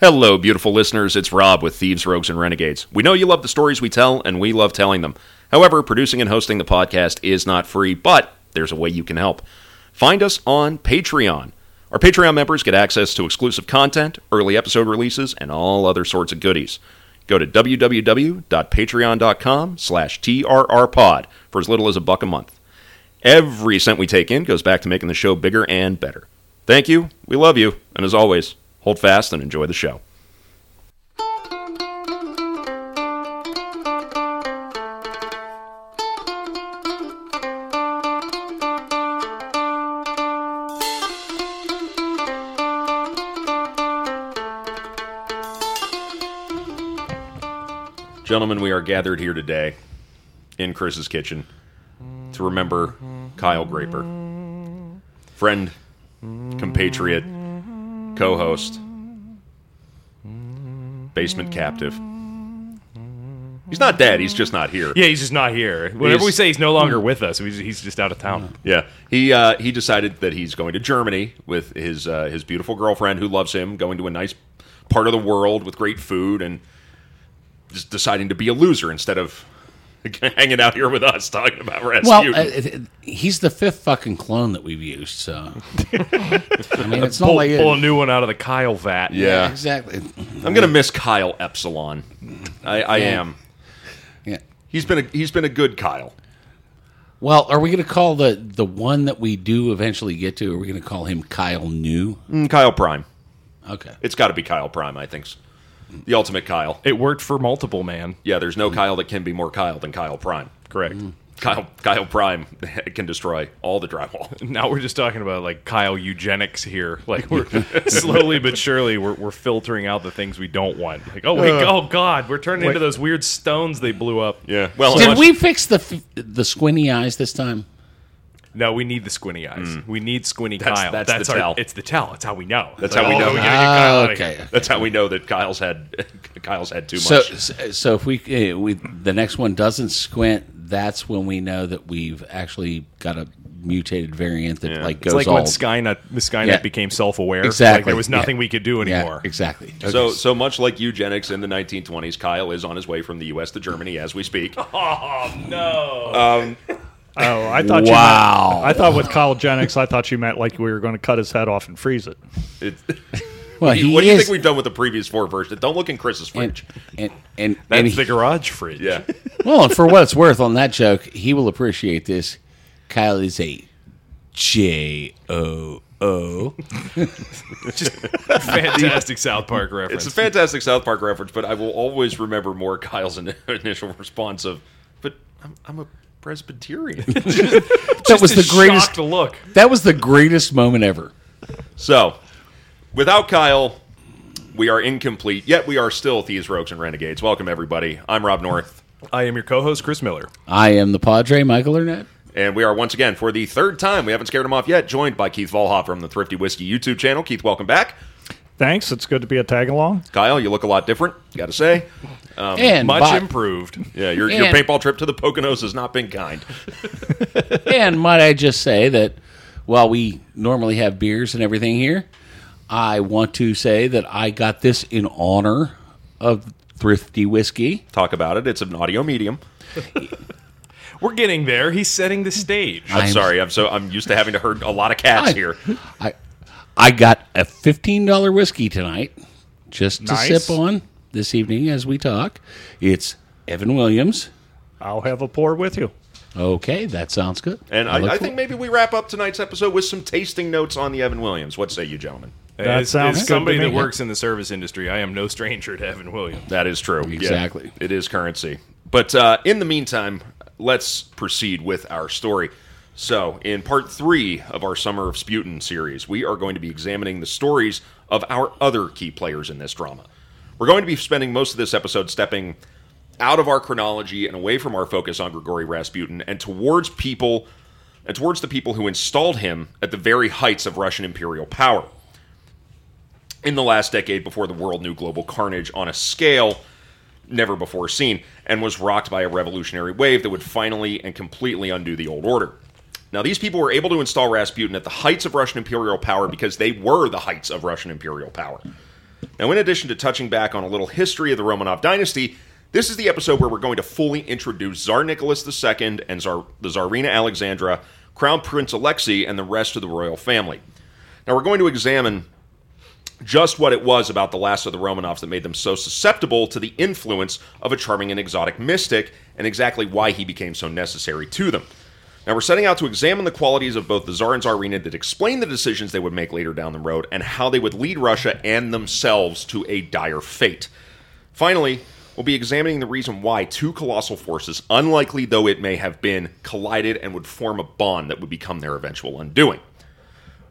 Hello, beautiful listeners. It's Rob with Thieves, Rogues, and Renegades. We know you love the stories we tell, and we love telling them. However, producing and hosting the podcast is not free, but there's a way you can help. Find us on Patreon. Our Patreon members get access to exclusive content, early episode releases, and all other sorts of goodies. Go to www.patreon.com slash trrpod for as little as a buck a month. Every cent we take in goes back to making the show bigger and better. Thank you, we love you, and as always, hold fast and enjoy the show. Gentlemen, we are gathered here today in Chris's kitchen to remember Kyle Graper, friend, compatriot, co host, basement captive. He's not dead, he's just not here. Yeah, he's just not here. Whenever we say he's no longer with us, he's, he's just out of town. Yeah, he uh, he decided that he's going to Germany with his uh, his beautiful girlfriend who loves him, going to a nice part of the world with great food, and just deciding to be a loser instead of hanging out here with us talking about Rasputin. Well, uh, it- it- he's the fifth fucking clone that we've used, so. I mean, it's not Pull, like. pull a new one out of the Kyle vat. yeah, exactly. I'm gonna miss Kyle Epsilon. I, I am. Yeah. He's been a he's been a good Kyle. Well, are we going to call the the one that we do eventually get to? Are we going to call him Kyle New? Mm, Kyle Prime. Okay. It's got to be Kyle Prime. I think. The ultimate Kyle. It worked for multiple, man. Yeah, there's no Kyle that can be more Kyle than Kyle Prime. Correct. Mm. Kyle Kyle Prime can destroy all the drywall. Now we're just talking about like Kyle eugenics here. Like we're slowly but surely we're, we're filtering out the things we don't want. Like oh wait, uh, oh god, we're turning into those weird stones they blew up. Yeah. Well, Did much- we fix the f- the squinty eyes this time? No, we need the squinty eyes. We need squinty That's- Kyle. that's the our, tell. It's the tell. It's how we know. That's Like, how we oh, know. We gotta get Kyle Ah, out here. okay. That's how we know that Kyle's had Kyle's had too So, much. so so if we uh, we the next one doesn't squint, that's when we know that we've actually got a mutated variant that Yeah. like It's goes like all when Skynet, The Skynet Yeah. became self-aware. Exactly. Like there was nothing Yeah. we could do anymore. Yeah, exactly. So, Okay. so much like eugenics in the 1920s, Kyle is on his way from the U.S. to Germany as we speak. Oh no! Oh, I thought Wow. you meant, I thought with Kyle Jennings, I thought you meant like we were going to cut his head off and freeze it. It, well, he what do you is, think we've done with the previous four versions? Don't look in Chris's fridge. and, and, That's and the he- garage fridge. yeah. well, and for what it's worth on that joke, he will appreciate this. Kyle is a J O O. fantastic South Park reference. It's a fantastic South Park reference, but I will always remember more Kyle's in- initial response of, "But I'm, I'm a Presbyterian." That was the greatest. look. That was the greatest moment ever. so, without Kyle, we are incomplete. Yet we are still thieves, rogues, and renegades. Welcome everybody. I'm Rob North, I am your co-host Chris Miller. I am the Padre, Michael Arnett. and we are once again for the third time. We haven't scared him off yet. Joined by Keith Volhoff from the Thrifty Whiskey YouTube channel. Keith, welcome back. Thanks. It's good to be a tag along. Kyle, you look a lot different. Got to say, um, and Much by- improved. yeah, your, your paintball trip to the Poconos has not been kind. And might I just say that while we normally have beers and everything here, I want to say that I got this in honor of Thrifty Whiskey. Talk about it. It's an audio medium. We're getting there. He's setting the stage. I'm, I'm- sorry. I'm so I'm used to having to herd a lot of cats I- here. I I got a fifteen dollar whiskey tonight just to Nice. sip on this evening as we talk. It's Evan Williams. I'll have a pour with you. Okay, that sounds good. And I, look I for- think maybe we wrap up tonight's episode with some tasting notes on the Evan Williams. What say you, gentlemen? That as, sounds as good to somebody me. that works in the service industry, I am no stranger to Evan Williams. That is true. Yeah, Exactly. it is currency. But uh, in the meantime, let's proceed with our story. So, in part three of our Summer of Sputin series, we are going to be examining the stories of our other key players in this drama. We're going to be spending most of this episode stepping out of our chronology and away from our focus on Grigory Rasputin and towards people and towards the people who installed him at the very heights of Russian imperial power in the last decade before the world knew global carnage on a scale never before seen and was rocked by a revolutionary wave that would finally and completely undo the old order. Now, these people were able to install Rasputin at the heights of Russian imperial power because they were the heights of Russian imperial power. Now, in addition to touching back on a little history of the Romanov dynasty, this is the episode where we're going to fully introduce Tsar Nicholas II and Tsar, the Tsarina Alexandra, Crown Prince Alexei, and the rest of the royal family. Now, we're going to examine just what it was about the last of the Romanovs that made them so susceptible to the influence of a charming and exotic mystic, and exactly why he became so necessary to them. Now, we're setting out to examine the qualities of both the Tsar and Tsarina that explain the decisions they would make later down the road and how they would lead Russia and themselves to a dire fate. Finally, we'll be examining the reason why two colossal forces, unlikely though it may have been, collided and would form a bond that would become their eventual undoing.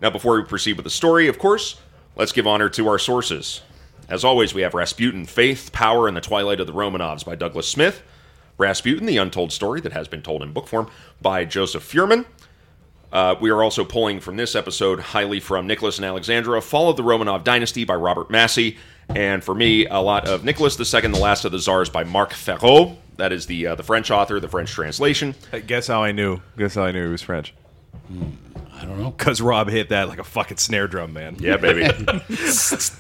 Now, before we proceed with the story, of course, let's give honor to our sources. As always, we have Rasputin, Faith, Power, and the Twilight of the Romanovs by Douglas Smith, Rasputin, the untold story that has been told in book form by Joseph Fuhrmann. Uh, we are also pulling from this episode highly from Nicholas and Alexandra, Fall of the Romanov Dynasty by Robert Massie, and for me, a lot of Nicholas II, The Last of the Tsars by Marc Ferro. That is the uh, the French author, the French translation. Hey, Guess how I knew? Guess how I knew he was French? I don't know. Because Rob hit that like a fucking snare drum, man. Yeah, baby. That's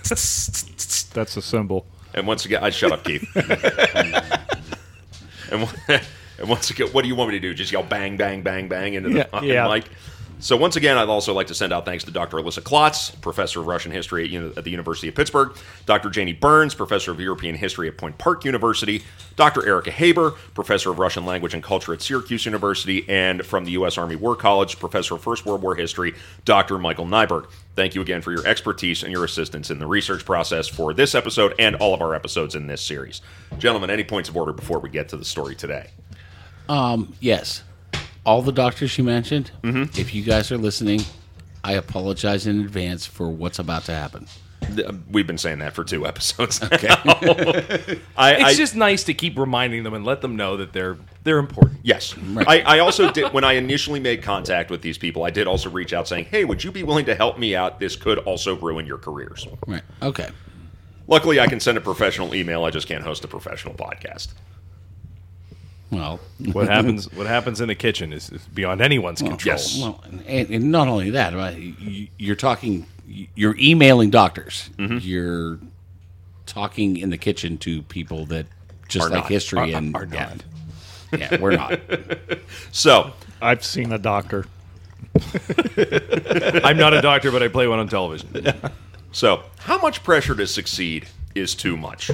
a cymbal. and once again, I shut up, Keith. and, and once again, what do you want me to do? Just yell bang, bang, bang, bang into the Yeah, fucking yeah. mic? So once again, I'd also like to send out thanks to Dr. Alisa Klots, professor of Russian history at, at the University of Pittsburgh, Dr. Janie Burns, professor of European history at Point Park University, Dr. Erika Haber, professor of Russian language and culture at Syracuse University, and from the U.S. Army War College, professor of First World War history, Dr. Michael Neiberg. Thank you again for your expertise and your assistance in the research process for this episode and all of our episodes in this series. Gentlemen, any points of order before we get to the story today? Um, yes. All the doctors you mentioned, Mm-hmm. if you guys are listening, I apologize in advance for what's about to happen. We've been saying that for two episodes. Okay. I, It's I- just nice to keep reminding them and let them know that they're they're important. Yes. I, I also did, when I initially made contact with these people, I did also reach out saying, hey, would you be willing to help me out? This could also ruin your careers. right. Okay. Luckily, I can send a professional email. I just can't host a professional podcast. Well, What happens what happens in the kitchen is, is beyond anyone's control. yes. well, and, and not only that, right, you- you're talking, you're emailing doctors. Mm-hmm. You're talking in the kitchen to people that just Are like not. history Are- and are yeah. not. Yeah, we're not. So, I've seen a doctor. I'm not a doctor, but I play one on television. so how much pressure to succeed is too much?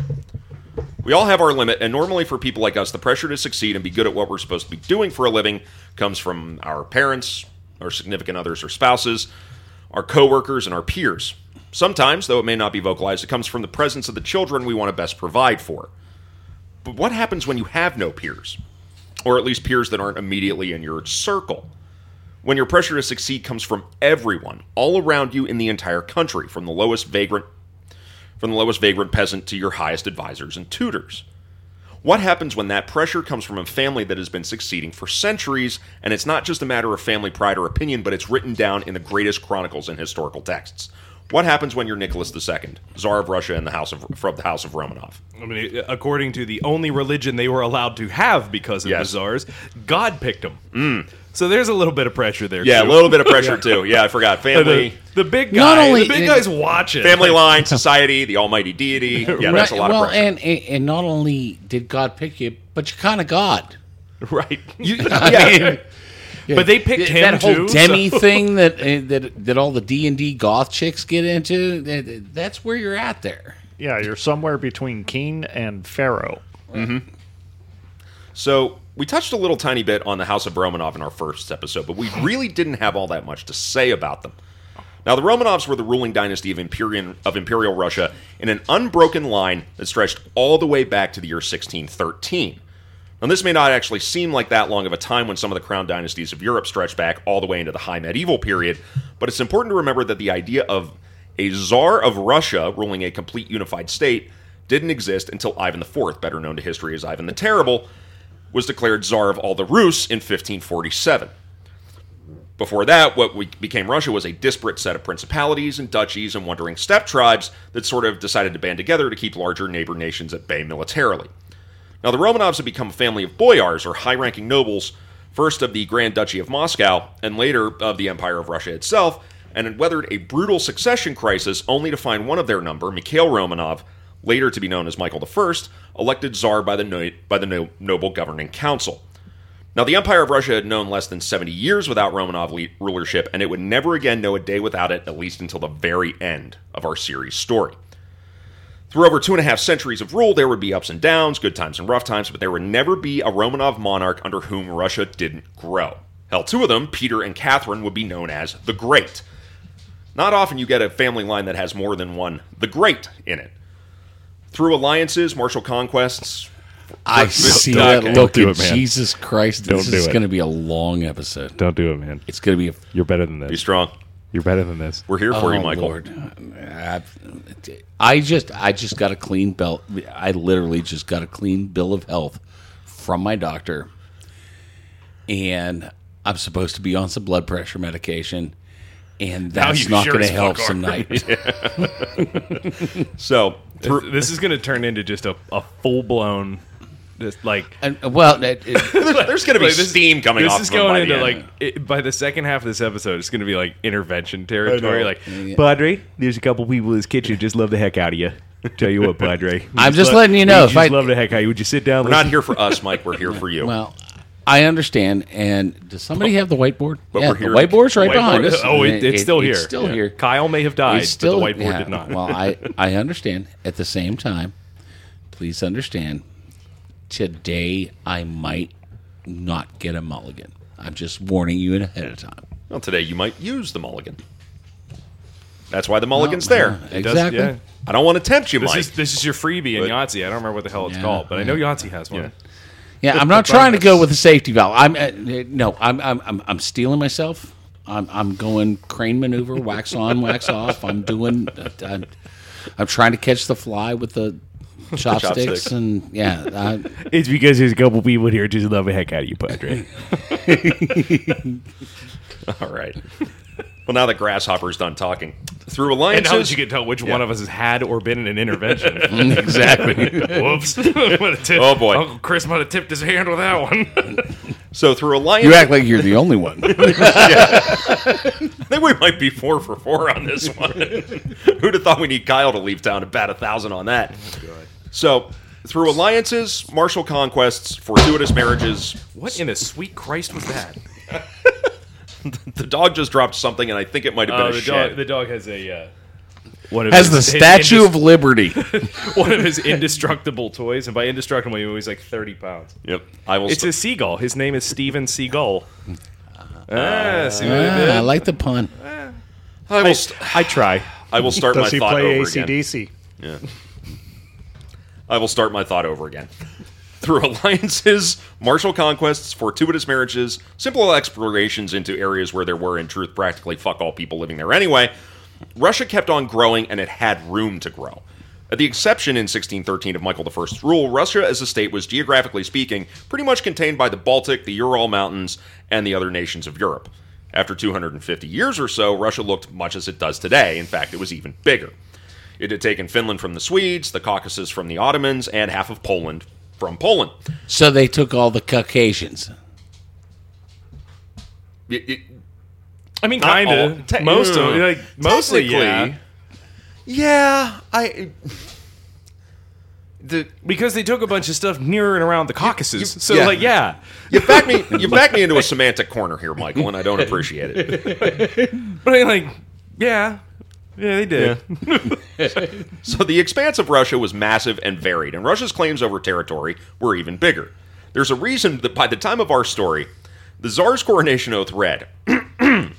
We all have our limit, and normally for people like us, the pressure to succeed and be good at what we're supposed to be doing for a living comes from our parents, our significant others or spouses, our coworkers, and our peers. Sometimes, though it may not be vocalized, it comes from the presence of the children we want to best provide for. But what happens when you have no peers? Or at least peers that aren't immediately in your circle? When your pressure to succeed comes from everyone, all around you in the entire country, from the lowest vagrant from the lowest vagrant peasant to your highest advisors and tutors. What happens when that pressure comes from a family that has been succeeding for centuries, and it's not just a matter of family pride or opinion, but it's written down in the greatest chronicles and historical texts? What happens when you're Nicholas II, Tsar of Russia and the House of from the House of Romanov? I mean, uh, according to the only religion they were allowed to have because of Yes. the czars, God picked them. Mm. So there's a little bit of pressure there. Yeah, a little bit of pressure too. Yeah, I forgot. Family, The, the big guy, Not only- the big guy's watching. family line, society, the almighty deity. Yeah, that's a lot well, of pressure. and, and and not only did God pick you, but you're kind of God. right? yeah. But they picked him too. that whole too, demi so- thing that uh, that that all the D and D goth chicks get into. that- That's where you're at there. Yeah, you're somewhere between king and pharaoh. So we touched a little tiny bit on the House of Romanov in our first episode, but we really didn't have all that much to say about them. Now, the Romanovs were the ruling dynasty of Imperial, of Imperial Russia in an unbroken line that stretched all the way back to the year 1613. Now, this may not actually seem like that long of a time when some of the crown dynasties of Europe stretch back all the way into the high medieval period, but it's important to remember that the idea of a czar of Russia ruling a complete unified state didn't exist until Ivan IV, better known to history as Ivan the Terrible, was declared Tsar of all the Rus in 1547. Before that, what became Russia was a disparate set of principalities and duchies and wandering steppe tribes that sort of decided to band together to keep larger neighbor nations at bay militarily. Now, the Romanovs had become a family of boyars, or high ranking nobles, first of the Grand Duchy of Moscow, and later of the Empire of Russia itself, and had weathered a brutal succession crisis only to find one of their number, Mikhail Romanov, later to be known as Michael I, elected Tsar by the, no- by the no- noble governing council. Now, the Empire of Russia had known less than 70 years without Romanov le- rulership, and it would never again know a day without it, at least until the very end of our series story. Through over two and a half centuries of rule, there would be ups and downs, good times and rough times, but there would never be a Romanov monarch under whom Russia didn't grow. Hell, two of them, Peter and Catherine, would be known as the Great. Not often you get a family line that has more than one the Great in it. Through alliances, martial conquests, I see don't- that don't look. do it, man. Jesus Christ, Don't this do is it. going to be a long episode. Don't do it, man. It's going to be a You're better than this. be this. strong. You're better than this. We're here for you, Oh, Michael. Lord. I- I just I just got a clean belt. I literally just got a clean bill of health from my doctor, and I'm supposed to be on some blood pressure medication, and that's not sure going to help some are. tonight. So, through, This is going to turn into just a, a full blown, just like And, well, it, it, there's going to be Like, this- steam coming this off is of going the into like it, by the second half of this episode, it's going to be like intervention territory. know. Like, oh, Padre, there's a couple people in this kitchen just love the heck out of you. Tell you what, Padre. I'm just love- letting you know, We if just I- love the heck out of you. Would you sit down? We're not here for us, Mike. We're here for you. well, I understand. And does somebody have the whiteboard? But yeah, we're here the whiteboard's right Whiteboard- behind us. Oh, it, it's still here. It's still Yeah. here. Kyle may have died, It's still but the whiteboard yeah, did not. Well, I I understand. At the same time, please understand. Today, I might not get a mulligan. I'm just warning you ahead of time. Well, today you might use the mulligan. That's why the mulligan's there. Uh, It does- exactly. yeah. I don't want to tempt you, This Mike. is this is your freebie in But- Yahtzee. I don't remember what the hell it's Yeah, called, but I know Yahtzee has one. Yeah, I'm not trying to go with a safety valve. I'm uh, no, I'm I'm I'm, I'm stealing myself. I'm I'm going crane maneuver, wax on, wax off. I'm doing. I'm, I'm trying to catch the fly with the chopsticks, Chopsticks. and yeah, I, It's because there's a couple people here just love the heck out of you, Padre. All right. Well, now the Grasshopper's done talking, through And alliances, now that you can tell which one of us has had or been in an intervention. Mm, exactly. Whoops. Oh, boy. Uncle Chris might have tipped his hand with that one. so through alliances, You act like you're the only one. I think we might be four for four on this one. Who'd have thought we need Kyle to leave town to bat a thousand on that? Oh, so, through alliances, martial conquests, fortuitous marriages, what in the sweet Christ was that? the dog just dropped something, and I think it might have been Oh, a the shed. dog. The dog has a uh, One of Has his- the his Statue indus- of Liberty. one of his indestructible toys, and by indestructible, he weighs like thirty pounds. yep, I will. It's st- a seagull. His name is Steven Seagull. Ah, see what I Ah. I like the pun. I will. St- I try. I will start my he thought play over again. ACDC? I will start my thought over again. Through alliances, martial conquests, fortuitous marriages, simple explorations into areas where there were, in truth, practically fuck all people living there anyway, Russia kept on growing and it had room to grow. At the exception in 1613 of Michael I's rule, Russia as a state was geographically speaking pretty much contained by the Baltic, the Ural Mountains, and the other nations of Europe. After 250 years or so, Russia looked much as it does today. In fact, it was even bigger. It had taken Finland from the Swedes, the Caucasus from the Ottomans, and half of Poland from Poland. So they took all the Caucasians. It- it- I mean, kind of. Te- Most of uh, like mostly, yeah. yeah. I the Because they took a bunch of stuff near and around the Caucasus. you- so, yeah. like, yeah. you back me you back me into a semantic corner here, Michael, and I don't appreciate it. But I like, yeah. Yeah, they did. So the expanse of Russia was massive and varied, and Russia's claims over territory were even bigger. There's a reason that by the time of our story, the Tsar's coronation oath read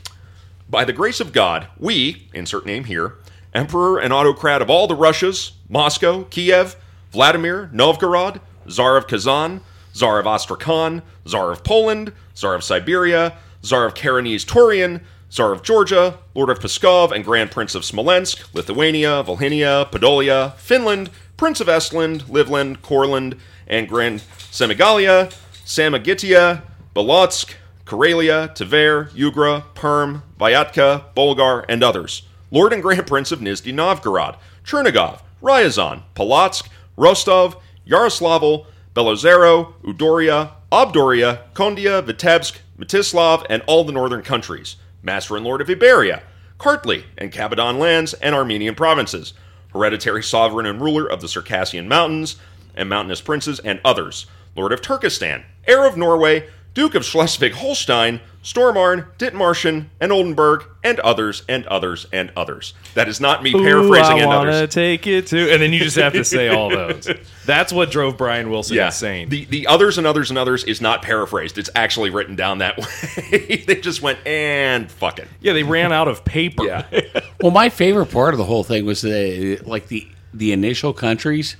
By the grace of God, we, insert name here, Emperor and autocrat of all the Russias, Moscow, Kiev, Vladimir, Novgorod, Tsar of Kazan, Tsar of Astrakhan, Tsar of Poland, Tsar of Siberia, Tsar of Chersonese Taurian, Tsar of Georgia, Lord of Pskov and Grand Prince of Smolensk, Lithuania, Volhynia, Podolia, Finland, Prince of Estland, Livland, Courland, and Grand Semigalia, Samogitia, Bolotsk, Karelia, Tver, Yugra, Perm, Vyatka, Bulgar, and others. Lord and Grand Prince of Nizhny Novgorod, Chernigov, Ryazan, Polotsk, Rostov, Yaroslavl, Belozero, Udoria, Obdoria, Kondia, Vitebsk, Mstislav, and all the northern countries. Master and Lord of Iberia, Kartli and Kabardin lands and Armenian provinces, hereditary sovereign and ruler of the Circassian Mountains and mountainous princes and others, Lord of Turkestan, heir of Norway, Duke of Schleswig-Holstein, Stormarn, Dithmarschen, and Oldenburg, and others, and others, and others. That is not me paraphrasing Ooh, I and wanna others. take it to, and then you just have to say all those. That's what drove Brian Wilson insane. The the others and others and others is not paraphrased. It's actually written down that way. they just went and fuck it. yeah, they ran out of paper. Yeah. Well, my favorite part of the whole thing was the like the the initial countries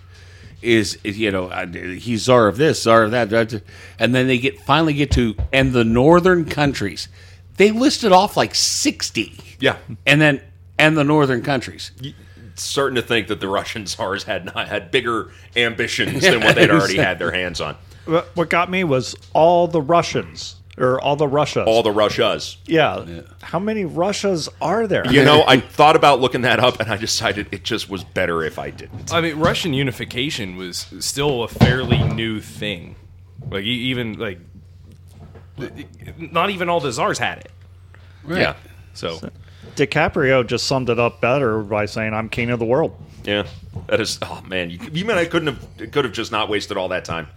is, is, you know uh, he's czar of this, czar of that, that, and then they get finally get to and the northern countries. They listed off like sixty, Yeah. and then and the northern countries. Certain to think that the Russian czars had not had bigger ambitions than what they'd already had their hands on. What what got me was all the Russians or all the Russias. All the Russias. yeah. How many Russias are there? You know, I thought about looking that up and I decided it just was better if I didn't. I mean, Russian unification was still a fairly new thing. Like e- even like, not even all the czars had it. Yeah. So DiCaprio just summed it up better by saying, "I'm king of the world." Yeah, that is. Oh man, you, you mean I couldn't have could have just not wasted all that time.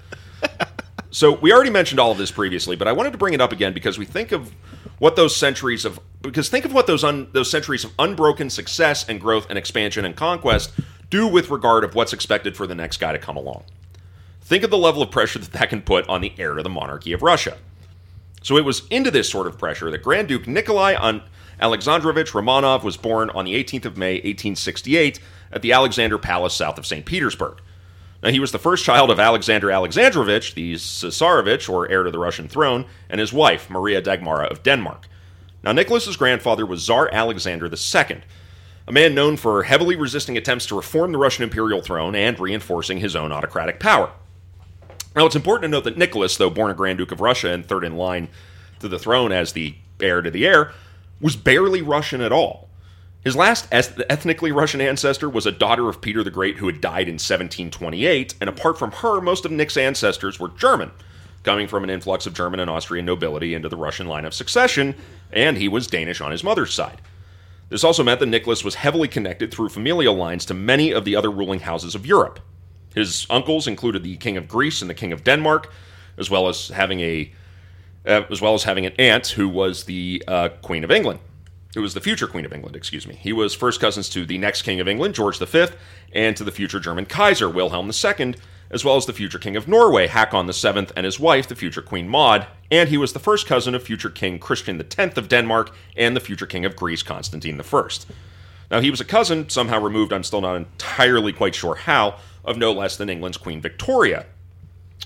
so we already mentioned all of this previously, but I wanted to bring it up again because we think of what those centuries of because think of what those un, those centuries of unbroken success and growth and expansion and conquest do with regard of what's expected for the next guy to come along. Think of the level of pressure that that can put on the heir to the monarchy of Russia. So it was into this sort of pressure that Grand Duke Nikolai on Alexandrovich Romanov was born on the 18th of May, 1868, at the Alexander Palace south of St. Petersburg. Now, he was the first child of Alexander Alexandrovich, the Cesarevich, or heir to the Russian throne, and his wife, Maria Dagmara of Denmark. Now, Nicholas's grandfather was Tsar Alexander II, a man known for heavily resisting attempts to reform the Russian imperial throne and reinforcing his own autocratic power. Now, it's important to note that Nicholas, though born a Grand Duke of Russia and third in line to the throne as the heir to the heir, was barely Russian at all. His last eth- ethnically Russian ancestor was a daughter of Peter the Great who had died in 1728, and apart from her, most of Nick's ancestors were German, coming from an influx of German and Austrian nobility into the Russian line of succession, and he was Danish on his mother's side. This also meant that Nicholas was heavily connected through familial lines to many of the other ruling houses of Europe. His uncles included the King of Greece and the King of Denmark, as well as having a uh, as well as having an aunt who was the uh, Queen of England, who was the future Queen of England. Excuse me. He was first cousins to the next King of England, George V, and to the future German Kaiser, Wilhelm II, as well as the future King of Norway, Hakon VII, and his wife, the future Queen Maud. And he was the first cousin of future King Christian X of Denmark and the future King of Greece, Constantine I. Now, he was a cousin, somehow removed, I'm still not entirely quite sure how, of no less than England's Queen Victoria,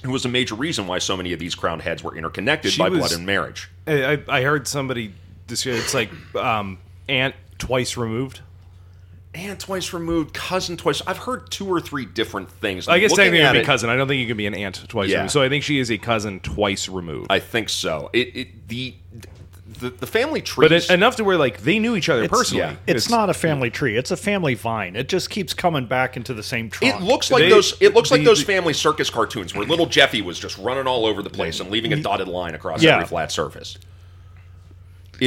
who was a major reason why so many of these crowned heads were interconnected She by was- blood and marriage. I, I- I heard somebody describe it's like um, aunt twice removed. Aunt twice removed, cousin twice. I've heard two or three different things. I guess Looking technically it at would be it, cousin. I don't think you can be an aunt twice Yeah. removed. So I think she is a cousin twice removed. I think so. It, it the, the the family tree. but it, enough to where like they knew each other personally. yeah. It's, not a family tree; it's a family vine. It just keeps coming back into the same trunk. It looks like They- those. It looks like those the- family circus cartoons where little Jeffy was just running all over the place and leaving a dotted line across Yeah. every flat surface.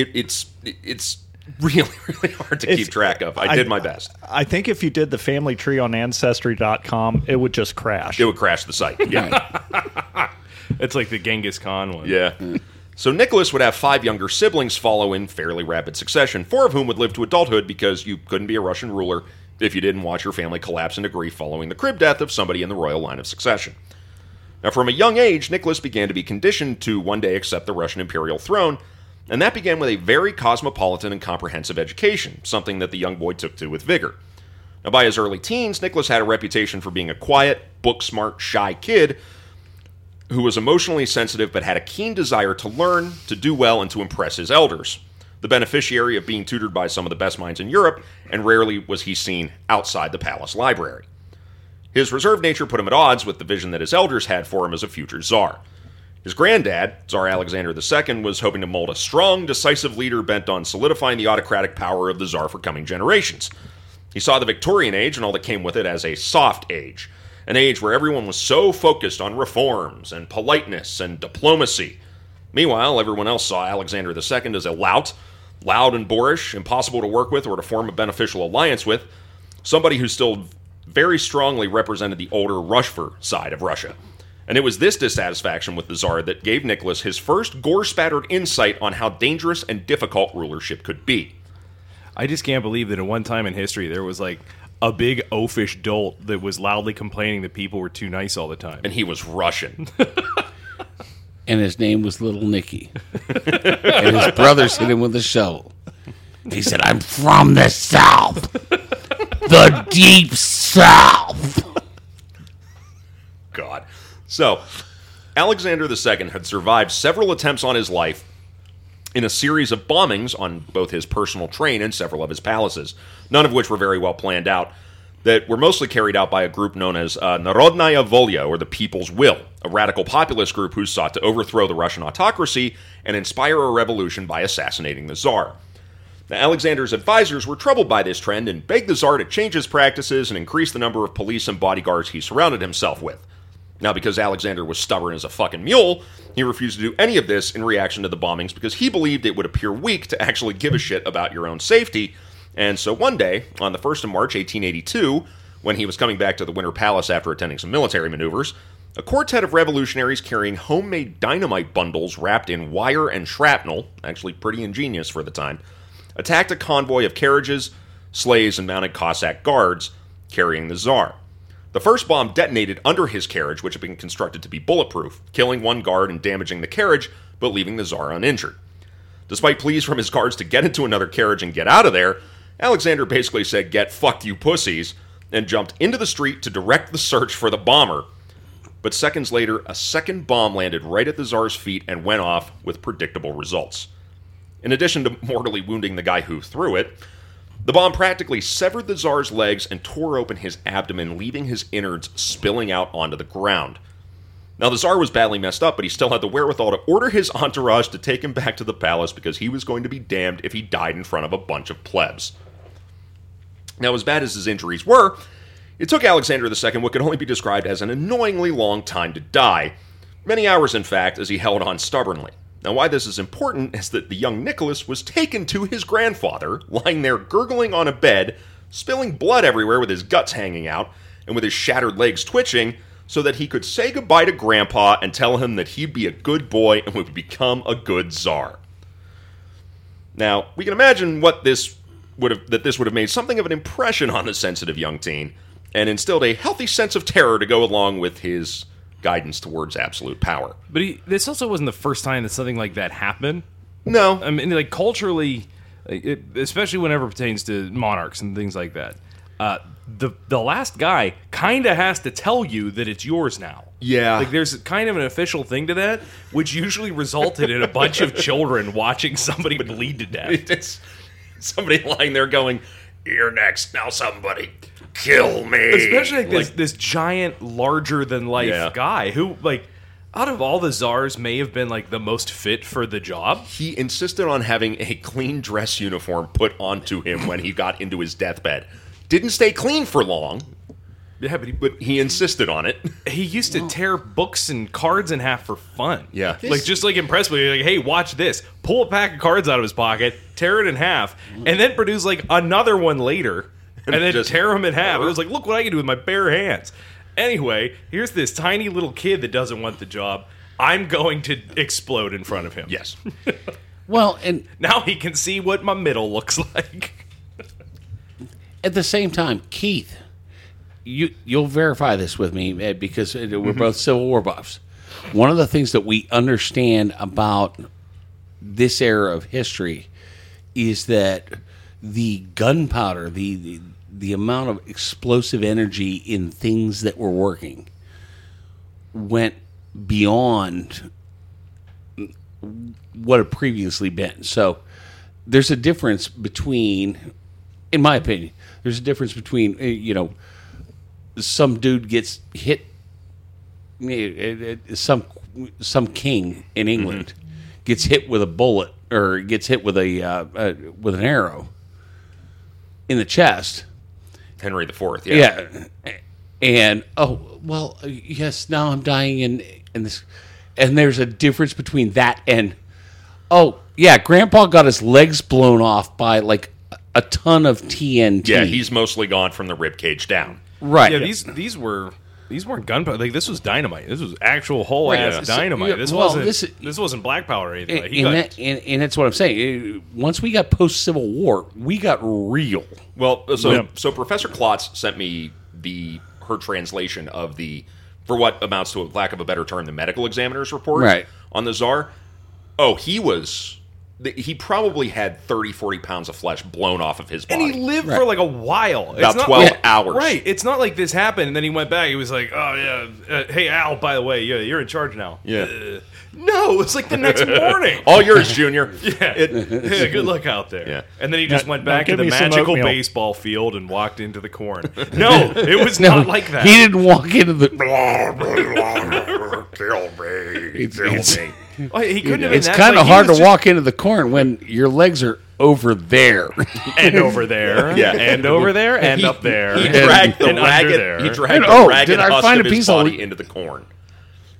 It, it's it's really really hard to If- keep track of. I, I- did my best. I think if you did the family tree on Ancestry.com, it would just crash. It would crash the site. Yeah. It's like the Genghis Khan one. Yeah. So Nicholas would have five younger siblings follow in fairly rapid succession, four of whom would live to adulthood because you couldn't be a Russian ruler if you didn't watch your family collapse into grief following the crib death of somebody in the royal line of succession. Now, from a young age, Nicholas began to be conditioned to one day accept the Russian imperial throne, and that began with a very cosmopolitan and comprehensive education, something that the young boy took to with vigor. Now, by his early teens, Nicholas had a reputation for being a quiet, book smart, shy kid who was emotionally sensitive but had a keen desire to learn, to do well, and to impress his elders. The beneficiary of being tutored by some of the best minds in Europe, and rarely was he seen outside the palace library. His reserved nature put him at odds with the vision that his elders had for him as a future czar. His granddad, Tsar Alexander II, was hoping to mold a strong, decisive leader bent on solidifying the autocratic power of the czar for coming generations. He saw the Victorian age and all that came with it as a soft age, an age where everyone was so focused on reforms and politeness and diplomacy. Meanwhile, everyone else saw Alexander II as a lout, Loud and boorish, impossible to work with or to form a beneficial alliance with, somebody who still very strongly represented the older Rushfer side of Russia. And it was this dissatisfaction with the Tsar that gave Nicholas his first gore spattered insight on how dangerous and difficult rulership could be. I just can't believe that at one time in history there was like a big oafish dolt that was loudly complaining that people were too nice all the time. And he was Russian. and his name was Little Nicky. and his brothers hit him with a shovel. He said, I'm from the South, the deep South. God. So, Alexander II had survived several attempts on his life in a series of bombings on both his personal train and several of his palaces, none of which were very well planned out, that were mostly carried out by a group known as uh, Narodnaya Volya, or the People's Will, a radical populist group who sought to overthrow the Russian autocracy and inspire a revolution by assassinating the Tsar. Now, Alexander's advisors were troubled by this trend and begged the Tsar to change his practices and increase the number of police and bodyguards he surrounded himself with. Now, because Alexander was stubborn as a fucking mule, he refused to do any of this in reaction to the bombings because he believed it would appear weak to actually give a shit about your own safety. And so one day, on the 1st of March, 1882, when he was coming back to the Winter Palace after attending some military maneuvers, a quartet of revolutionaries carrying homemade dynamite bundles wrapped in wire and shrapnel, actually pretty ingenious for the time, attacked a convoy of carriages, sleighs, and mounted Cossack guards carrying the Tsar. The first bomb detonated under his carriage, which had been constructed to be bulletproof, killing one guard and damaging the carriage, but leaving the Tsar uninjured. Despite pleas from his guards to get into another carriage and get out of there, Alexander basically said, Get fucked, you pussies, and jumped into the street to direct the search for the bomber. But seconds later, a second bomb landed right at the Tsar's feet and went off with predictable results. In addition to mortally wounding the guy who threw it, the bomb practically severed the Tsar's legs and tore open his abdomen, leaving his innards spilling out onto the ground. Now, the Tsar was badly messed up, but he still had the wherewithal to order his entourage to take him back to the palace because he was going to be damned if he died in front of a bunch of plebs. Now, as bad as his injuries were, it took Alexander II what could only be described as an annoyingly long time to die. Many hours, in fact, as he held on stubbornly. Now, why this is important is that the young Nicholas was taken to his grandfather, lying there gurgling on a bed, spilling blood everywhere with his guts hanging out, and with his shattered legs twitching, so that he could say goodbye to Grandpa and tell him that he'd be a good boy and would become a good czar. Now, we can imagine what this would have that this would have made something of an impression on the sensitive young teen, and instilled a healthy sense of terror to go along with his guidance towards absolute power. But he, this also wasn't the first time that something like that happened. No, I mean, like culturally, it, especially whenever it pertains to monarchs and things like that. Uh, the the last guy kind of has to tell you that it's yours now. Yeah. like there's kind of an official thing to that, which usually resulted in a bunch of children watching somebody bleed to death. it's somebody lying there going, "You're next, now somebody kill me." Especially like this this giant, larger than life Yeah. guy who like. Out of all the czars, may have been like the most fit for the job. he insisted on having a clean dress uniform put onto him when he got into his deathbed. Didn't stay clean for long, Yeah, but he, but he insisted on it. he used to tear books and cards in half for fun. Yeah. like just like impressively, like, hey, watch this. Pull a pack of cards out of his pocket, tear it in half, and then produce like another one later, and then Just- tear them in half. It was like, look what I can do with my bare hands. Anyway, here's this tiny little kid that doesn't want the job. I'm going to explode in front of him. Yes. Well, and Now he can see what my middle looks like. at the same time, Keith, you you'll verify this with me Ed, because uh, we're both Civil War buffs. One of the things that we understand about this era of history is that the gunpowder, the, the the amount of explosive energy in things that were working went beyond what had previously been. So there's a difference between, in my opinion, there's a difference between uh, you know some dude gets hit, uh, uh, some some king in England gets hit with a bullet or gets hit with a uh, uh, with an arrow in the chest. Henry the Fourth. Yeah. Yeah. And oh well, yes. Now I'm dying, and and this, and there's a difference between that and Oh yeah, Grandpa got his legs blown off by like a ton of TNT. Yeah, he's mostly gone from the rib cage down. Right. Yeah, these these were these weren't gunpowder. Like this was dynamite. This was actual whole Right, ass yeah. Dynamite. yeah, this well, wasn't this- this, wasn't black powder or anything. and, Like, he and got- that, and, and that's what I'm saying. Uh, Once we got post Civil War, we got real. Well, so Yeah. so Professor Klots sent me the her translation of the for what amounts to a lack of a better term, the medical examiner's report Right. on the czar. Oh, he was th- he probably had 30 40 pounds of flesh blown off of his body and he lived Right. for like a while. It's About not 12 like- hours. Right. It's not like this happened and then he went back. He was like, "Oh yeah, uh, hey Al, by the way, yeah, you're in charge now." Yeah. Uh, no, it was like the next morning. All yours, Junior. Yeah. It- yeah, good luck out there. Yeah. And then he just Now- went back to the magical baseball field and walked into the corn. No, it was not like that. He didn't walk into the. Kill me. It's, Kill it's, me. Oh, he couldn't have been it's that- kind like, of he hard to was just- walk into the corn when your legs are over there. and over there, Yeah. and over there, and up there, He dragged the and under ragged. there. He dragged And, the oh, ragged did I husk find of a his piece of- body into the corn.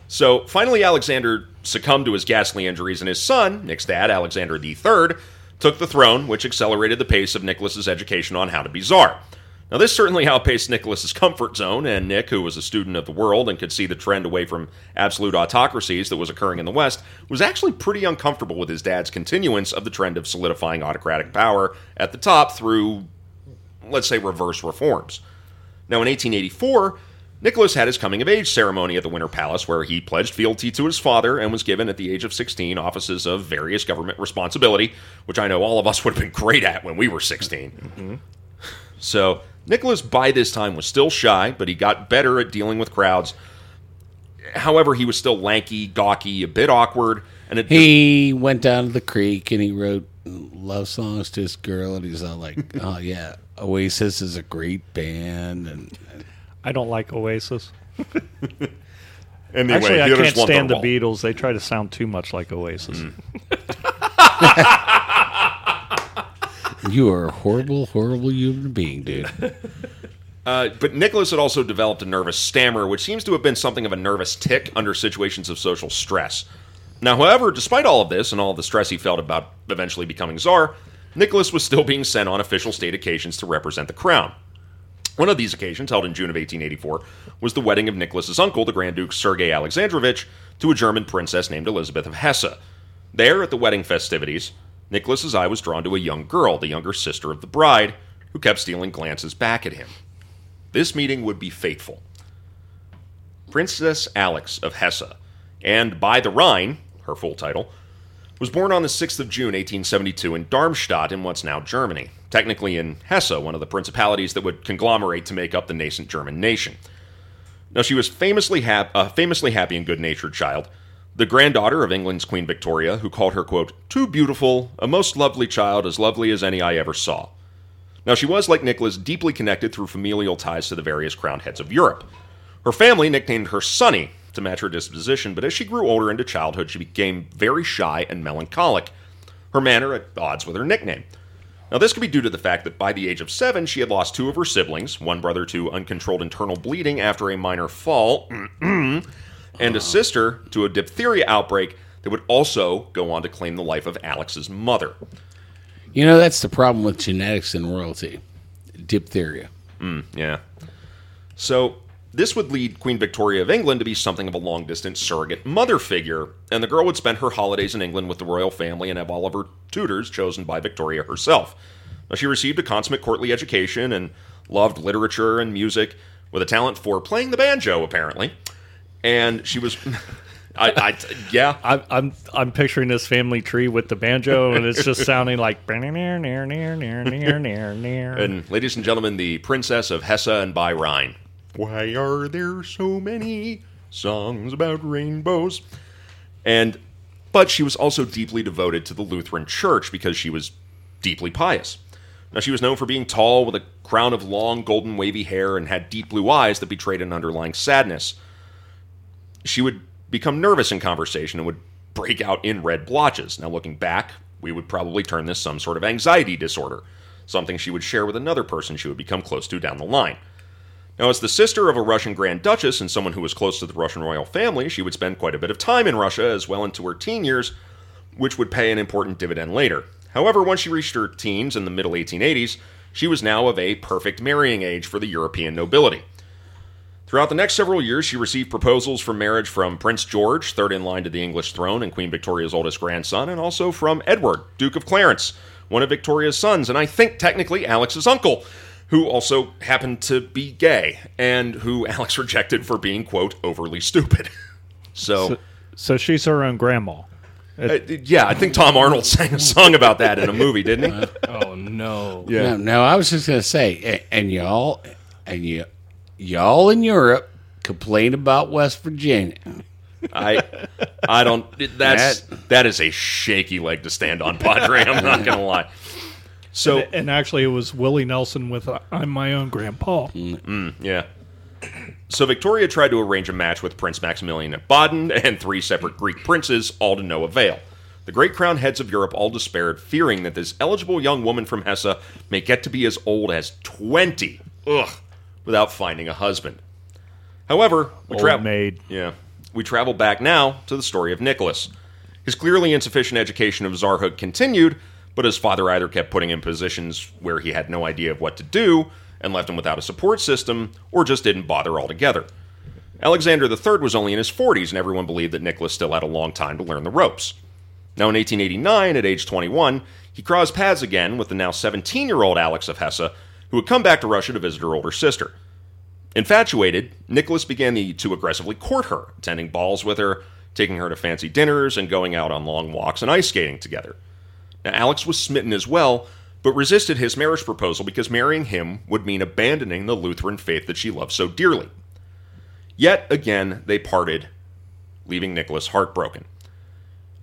So finally, Alexander succumbed to his ghastly injuries, and his son, Nick's dad, Alexander III, took the throne, which accelerated the pace of Nicholas's education on how to be czar. Now, this certainly outpaced Nicholas's comfort zone, and Nick, who was a student of the world and could see the trend away from absolute autocracies that was occurring in the West, was actually pretty uncomfortable with his dad's continuance of the trend of solidifying autocratic power at the top through, let's say, reverse reforms. Now, in 1884, Nicholas had his coming of age ceremony at the Winter Palace, where he pledged fealty to his father and was given, at the age of 16, offices of various government responsibility, which I know all of us would have been great at when we were 16. Mm-hmm. So, Nicholas by this time was still shy, but he got better at dealing with crowds. However, he was still lanky, gawky, a bit awkward, and it he went down to the creek and he wrote love songs to his girl, and he's all like, "Oh yeah, Oasis is a great band." And I don't like Oasis. anyway, Actually, I can't stand the. Beatles. They try to sound too much like Oasis. Hmm. you are a horrible, horrible human being, dude. Uh, but Nicholas had also developed a nervous stammer, which seems to have been something of a nervous tick under situations of social stress. Now, however, despite all of this and all the stress he felt about eventually becoming czar, Nicholas was still being sent on official state occasions to represent the crown. One of these occasions, held in June of 1884, was the wedding of Nicholas's uncle, the Grand Duke Sergei Alexandrovich, to a German princess named Elizabeth of Hesse. There, at the wedding festivities, Nicholas's eye was drawn to a young girl, the younger sister of the bride, who kept stealing glances back at him. This meeting would be fateful. Princess Alix of Hesse, and by the Rhine, her full title, was born on the 6th of June, 1872, in Darmstadt, in what's now Germany. Technically in Hesse, one of the principalities that would conglomerate to make up the nascent German nation. Now, she was famously, hap- a famously happy and good natured child, the granddaughter of England's Queen Victoria, who called her, quote, too beautiful, a most lovely child, as lovely as any I ever saw. Now, she was, like Nicholas, deeply connected through familial ties to the various crowned heads of Europe. Her family nicknamed her Sunny to match her disposition, but as she grew older into childhood, she became very shy and melancholic, her manner at odds with her nickname. Now, this could be due to the fact that by the age of seven, she had lost two of her siblings, one brother to uncontrolled internal bleeding after a minor fall, and a sister to a diphtheria outbreak that would also go on to claim the life of Alix's mother. You know that's the problem with genetics and royalty, diphtheria. Mm, yeah. So this would lead Queen Victoria of England to be something of a long distance surrogate mother figure, and the girl would spend her holidays in England with the royal family and have all of her tutors chosen by Victoria herself. Now, she received a consummate courtly education and loved literature and music, with a talent for playing the banjo, apparently. And she was, I, I, yeah, I'm, I'm I'm picturing this family tree with the banjo, and it's just sounding like near near near near near near near. And ladies and gentlemen, the Princess of Hesse and by Rhine. Why are there so many songs about rainbows? And but she was also deeply devoted to the Lutheran Church because she was deeply pious. Now she was known for being tall with a crown of long golden wavy hair and had deep blue eyes that betrayed an underlying sadness. She would become nervous in conversation and would break out in red blotches. Now looking back, we would probably term this some sort of anxiety disorder, something she would share with another person she would become close to down the line. Now, as the sister of a Russian Grand Duchess and someone who was close to the Russian royal family, she would spend quite a bit of time in Russia as well into her teen years, which would pay an important dividend later. However, once she reached her teens in the middle 1880s, she was now of a perfect marrying age for the European nobility. Throughout the next several years, she received proposals for marriage from Prince George, third in line to the English throne and Queen Victoria's oldest grandson, and also from Edward, Duke of Clarence, one of Victoria's sons, and I think technically Alix's uncle, who also happened to be gay, and who Alix rejected for being, quote, overly stupid. So, So she's her own grandma. uh, yeah, I think Tom Arnold sang a song about that in a movie, didn't he? Oh no. No, no, I was just going to say, a- and y'all, and you, y'all in Europe complain about West Virginia. I I don't that's that is a shaky leg to stand on, Padre. I'm not gonna lie. So And actually, it was Willie Nelson with uh, "I'm my own grandpa." yeah. So Victoria tried to arrange a match with Prince Maximilian of Baden and three separate Greek princes, all to no avail. The great crown heads of Europe all despaired, fearing that this eligible young woman from Hesse may get to be as old as 20, ugh, without finding a husband. However, we travel. Yeah. We travel back now to the story of Nicholas. His clearly insufficient education of Zarhug continued, but his father either kept putting him in positions where he had no idea of what to do and left him without a support system, or just didn't bother altogether. Alexander III was only in his 40s, and everyone believed that Nicholas still had a long time to learn the ropes. Now, in 1889, at age 21, he crossed paths again with the now 17 year old Alix of Hesse, who had come back to Russia to visit her older sister. Infatuated, Nicholas began to aggressively court her, attending balls with her, taking her to fancy dinners, and going out on long walks and ice skating together. Now, Alix was smitten as well, but resisted his marriage proposal because marrying him would mean abandoning the Lutheran faith that she loved so dearly. Yet again, they parted, leaving Nicholas heartbroken.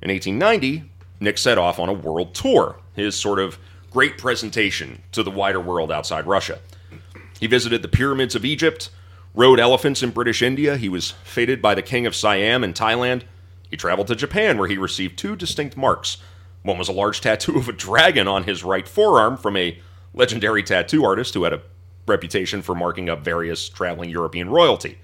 In 1890, Nick set off on a world tour, his sort of great presentation to the wider world outside Russia. He visited the pyramids of Egypt, rode elephants in British India. He was feted by the king of Siam in Thailand. He traveled to Japan, where he received two distinct marks. One was a large tattoo of a dragon on his right forearm from a legendary tattoo artist who had a reputation for marking up various traveling European royalty.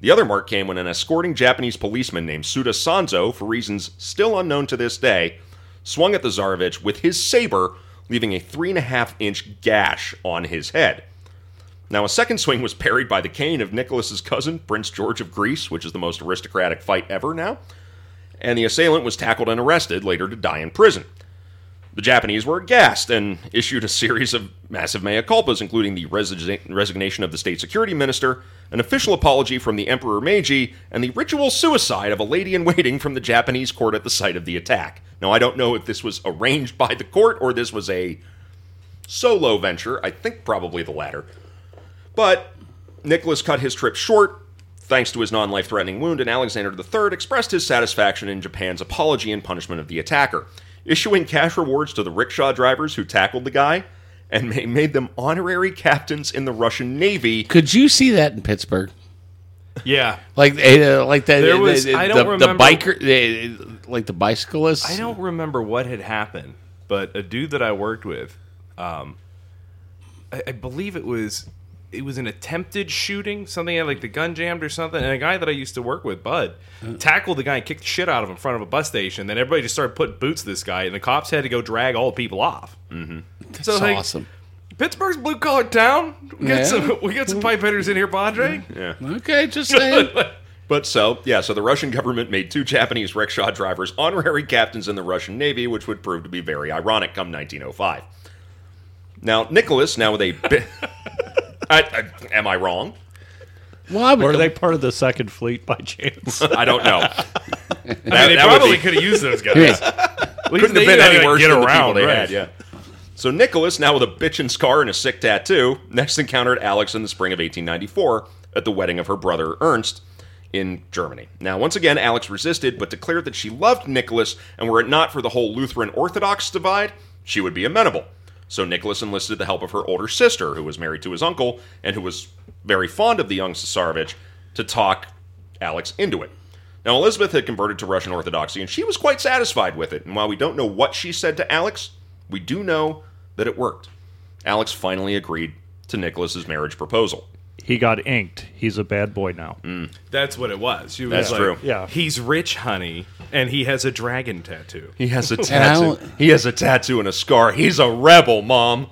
The other mark came when an escorting Japanese policeman named Tsuda Sanzo, for reasons still unknown to this day, swung at the Tsarevich with his saber, leaving a three and a half inch gash on his head. Now, a second swing was parried by the cane of Nicholas's cousin, Prince George of Greece, which is the most aristocratic fight ever now, and the assailant was tackled and arrested, later to die in prison. The Japanese were aghast and issued a series of massive mea culpas, including the resi- resignation of the state security minister, an official apology from the Emperor Meiji, and the ritual suicide of a lady in waiting from the Japanese court at the site of the attack. Now, I don't know if this was arranged by the court or this was a solo venture. I think probably the latter. But Nicholas cut his trip short thanks to his non life threatening wound, and Alexander III expressed his satisfaction in Japan's apology and punishment of the attacker, issuing cash rewards to the rickshaw drivers who tackled the guy and made them honorary captains in the Russian Navy. Could you see that in Pittsburgh? Yeah. Like, uh, like that. There the- was- the, I don't the, the biker, the, like the bicyclists. I don't remember what had happened, but a dude that I worked with, um, I, I believe it was it was an attempted shooting. Something had like the gun jammed or something, and a guy that I used to work with, Bud, tackled the guy and kicked the shit out of him in front of a bus station. Then everybody just started putting boots to this guy, and the cops had to go drag all the people off. Mm-hmm. So That's like, awesome. Pittsburgh's blue collar town. We got Yeah. some we got some pipe hitters in here, Padre. Yeah. Okay, just saying. But so, yeah, so the Russian government made two Japanese rickshaw drivers honorary captains in the Russian Navy, which would prove to be very ironic come 1905. Now, Nicholas, now with a bit. I, I, am I wrong? well, I would, Were they part of the Second Fleet by chance? I don't know. I mean, they that would probably be- could have used those guys. Yes. At least Couldn't they have been any worse get than the people they right. had, yeah. So Nicholas, now with a bitchin' scar and a sick tattoo, next encountered Alix in the spring of 1894 at the wedding of her brother Ernst in Germany. Now, once again, Alix resisted, but declared that she loved Nicholas, and were it not for the whole Lutheran Orthodox divide, she would be amenable. So Nicholas enlisted the help of her older sister, who was married to his uncle and who was very fond of the young Cesarevich, to talk Alix into it. Now, Elizabeth had converted to Russian Orthodoxy, and she was quite satisfied with it. And while we don't know what she said to Alix, we do know that it worked. Alix finally agreed to Nicholas's marriage proposal. He got inked. He's a bad boy now. Mm. That's what it was. She was That's like, true. Yeah. He's rich, honey, and he has a dragon tattoo. He has a I tattoo. He has a tattoo and a scar. He's a rebel, mom.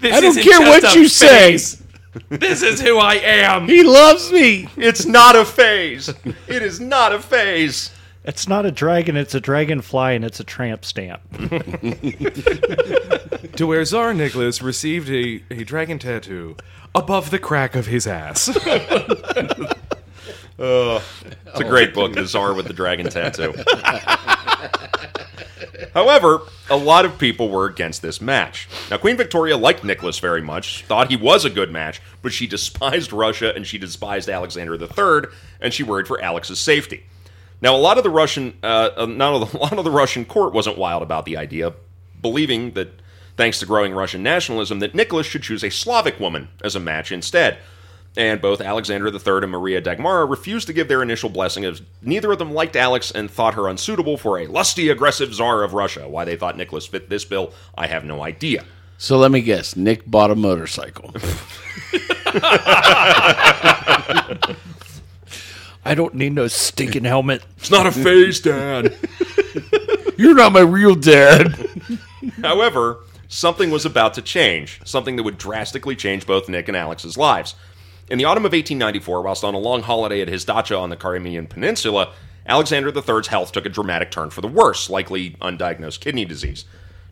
This I don't care what a you say. This is who I am. He loves me. It's not a phase. It is not a phase. It's not a dragon, it's a dragonfly, and it's a tramp stamp. To where Tsar Nicholas received a, a dragon tattoo above the crack of his ass. It's a great book, The Czar with the Dragon Tattoo. However, a lot of people were against this match. Now, Queen Victoria liked Nicholas very much, thought he was a good match, but she despised Russia and she despised Alexander III, and she worried for Alix's safety. Now, a lot of the Russian, uh, uh, not a lot of the Russian court wasn't wild about the idea, believing that, thanks to growing Russian nationalism, that Nicholas should choose a Slavic woman as a match instead. And both Alexander III and Maria Dagmara refused to give their initial blessing as neither of them liked Alix and thought her unsuitable for a lusty, aggressive czar of Russia. Why they thought Nicholas fit this bill, I have no idea. So let me guess. Nick bought a motorcycle. I don't need no stinking helmet. It's not a phase, Dad. You're not my real dad. However, something was about to change, something that would drastically change both Nick and Alix's lives. In the autumn of 1894, whilst on a long holiday at his dacha on the Crimean Peninsula, Alexander III's health took a dramatic turn for the worse, likely undiagnosed kidney disease.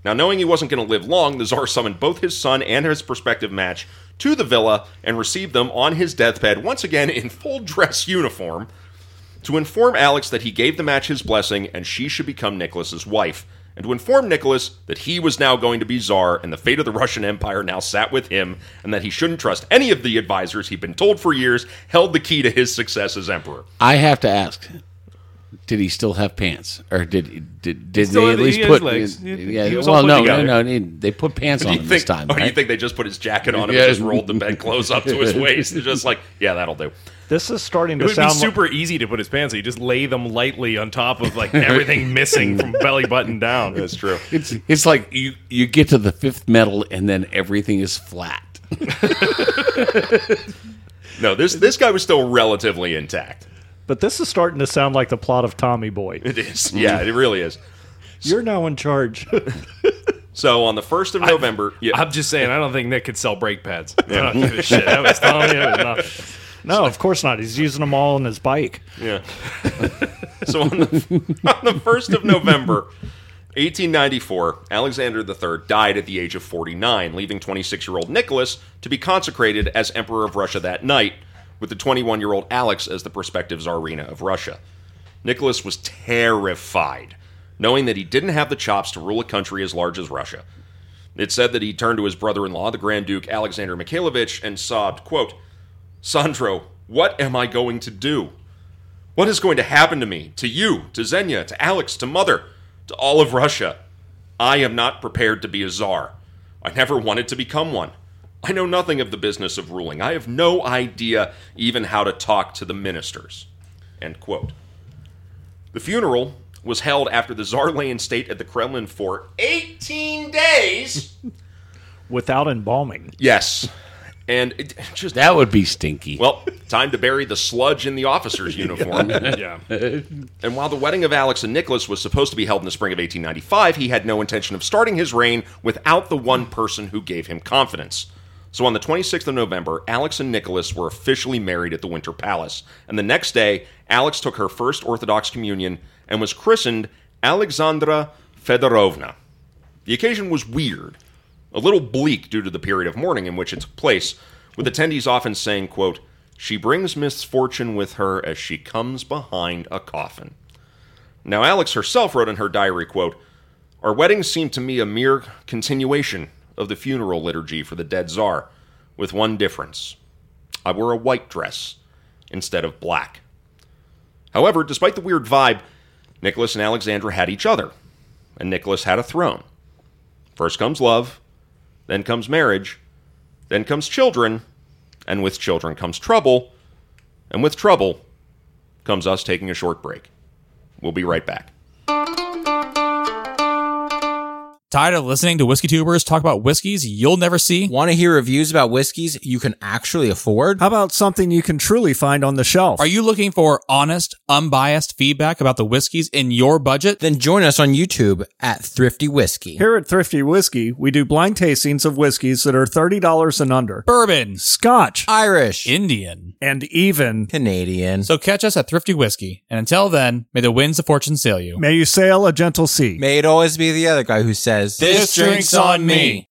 Now, knowing he wasn't going to live long, the Tsar summoned both his son and his prospective match to the villa and received them on his deathbed, once again in full dress uniform, to inform Alix that he gave the match his blessing and she should become Nicholas's wife, and to inform Nicholas that he was now going to be czar and the fate of the Russian Empire now sat with him, and that he shouldn't trust any of the advisors he'd been told for years held the key to his success as emperor. I have to ask. Did he still have pants, or did did did still they at least put? legs. He- yeah, he well, put no, together. no, no, They put pants on him think, this time, or right? you think they just put his jacket on him Yeah. and just rolled the bedclothes up to his waist? They're just like, yeah, that'll do. This is starting It to would be sound like- super easy to put his pants on. You just lay them lightly on top of like everything missing from belly button down. That's true. It's it's like you you get to the fifth metal and then everything is flat. No, this this guy was still relatively intact. But this is starting to sound like the plot of Tommy Boy. It is, yeah, it really is. You're now in charge. So on the first of November, yeah, I'm just saying, I don't think Nick could sell brake pads. I don't give a shit. That was Tommy. That was nothing. no, of course not. He's using them all on his bike. Yeah. so on the, on the 1st of November, 1894, Alexander III died at the age of 49, leaving 26 year old Nicholas to be consecrated as Emperor of Russia that night, with the 21 year old Alix as the prospective Tsarina of Russia. Nicholas was terrified, knowing that he didn't have the chops to rule a country as large as Russia. It said that he turned to his brother in law, the Grand Duke Alexander Mikhailovich, and sobbed, quote, Sandro, what am I going to do? What is going to happen to me, to you, to Xenia, to Alix, to Mother, to all of Russia? I am not prepared to be a czar. I never wanted to become one. I know nothing of the business of ruling. I have no idea even how to talk to the ministers. End quote. The funeral was held after the Tsar lay in state at the Kremlin for 18 days. Without embalming. yes. And it just That would be stinky. well, time to bury the sludge in the officer's uniform. Yeah. And while the wedding of Alix and Nicholas was supposed to be held in the spring of 1895, he had no intention of starting his reign without the one person who gave him confidence. So on the 26th of November, Alix and Nicholas were officially married at the Winter Palace. And the next day, Alix took her first Orthodox communion and was christened Alexandra Fedorovna. The occasion was weird, a little bleak due to the period of mourning in which it took place, with attendees often saying, quote, She brings misfortune with her as she comes behind a coffin. Now, Alix herself wrote in her diary, quote, Our wedding seemed to me a mere continuation of the funeral liturgy for the dead czar, with one difference. I wore a white dress instead of black. However, despite the weird vibe, Nicholas and Alexandra had each other, and Nicholas had a throne. First comes love, then comes marriage, then comes children, and with children comes trouble, and with trouble comes us taking a short break. We'll be right back. Tired of listening to whiskey tubers talk about whiskeys you'll never see? Want to hear reviews about whiskeys you can actually afford? How about something you can truly find on the shelf? Are you looking for honest, unbiased feedback about the whiskeys in your budget? Then join us on YouTube at Thrifty Whiskey. Here at Thrifty Whiskey, we do blind tastings of whiskeys that are $30 and under. Bourbon, Scotch, Irish, Indian. and even. Canadian. So catch us at Thrifty Whiskey. And until then, may the winds of fortune sail you. May you sail a gentle sea. May it always be the other guy who says, This drink's on me.